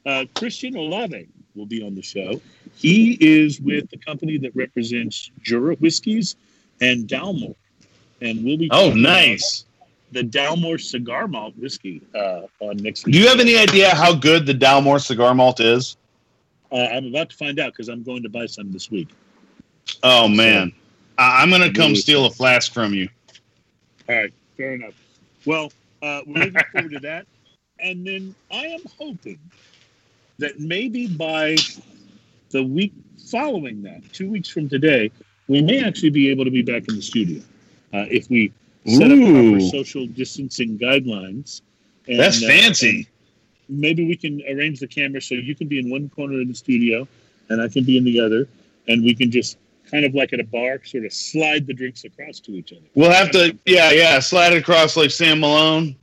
uh, Christian Olave will be on the show. He is with the company that represents Jura Whiskies and Dalmore, and we'll be Oh, nice. the Dalmore Cigar Malt whiskey uh, on next week. Do you have any idea how good the Dalmore cigar malt is? Uh, I'm about to find out because I'm going to buy some this week. Oh man, I- I'm gonna come steal a flask from you. All right, fair enough. Well, uh, we're looking forward to that, and then I am hoping that maybe by the week following that, two weeks from today, we may actually be able to be back in the studio uh, if we set up proper social distancing guidelines. And, That's uh, fancy. maybe we can arrange the camera so you can be in one corner of the studio and I can be in the other, and we can just kind of like at a bar, sort of slide the drinks across to each other. We'll have to, yeah, yeah, slide it across like Sam Malone.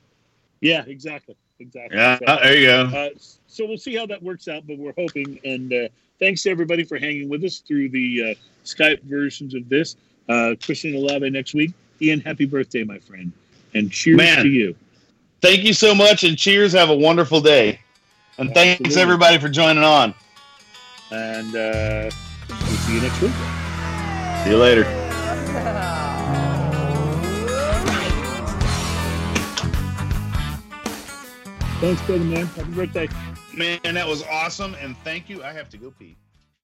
Yeah, exactly, exactly. Yeah, So, there you go. uh, so we'll see how that works out, but we're hoping. And uh, thanks to everybody for hanging with us through the uh, Skype versions of this. Uh, Christian Olave next week. Ian, happy birthday, my friend. And cheers Man, to you. Thank you so much, and cheers. Have a wonderful day. And Absolutely. thanks, everybody, for joining on. And uh, we'll see you next week. See you later. Thanks, brother, man. Happy birthday. Man, that was awesome, and thank you. I have to go pee.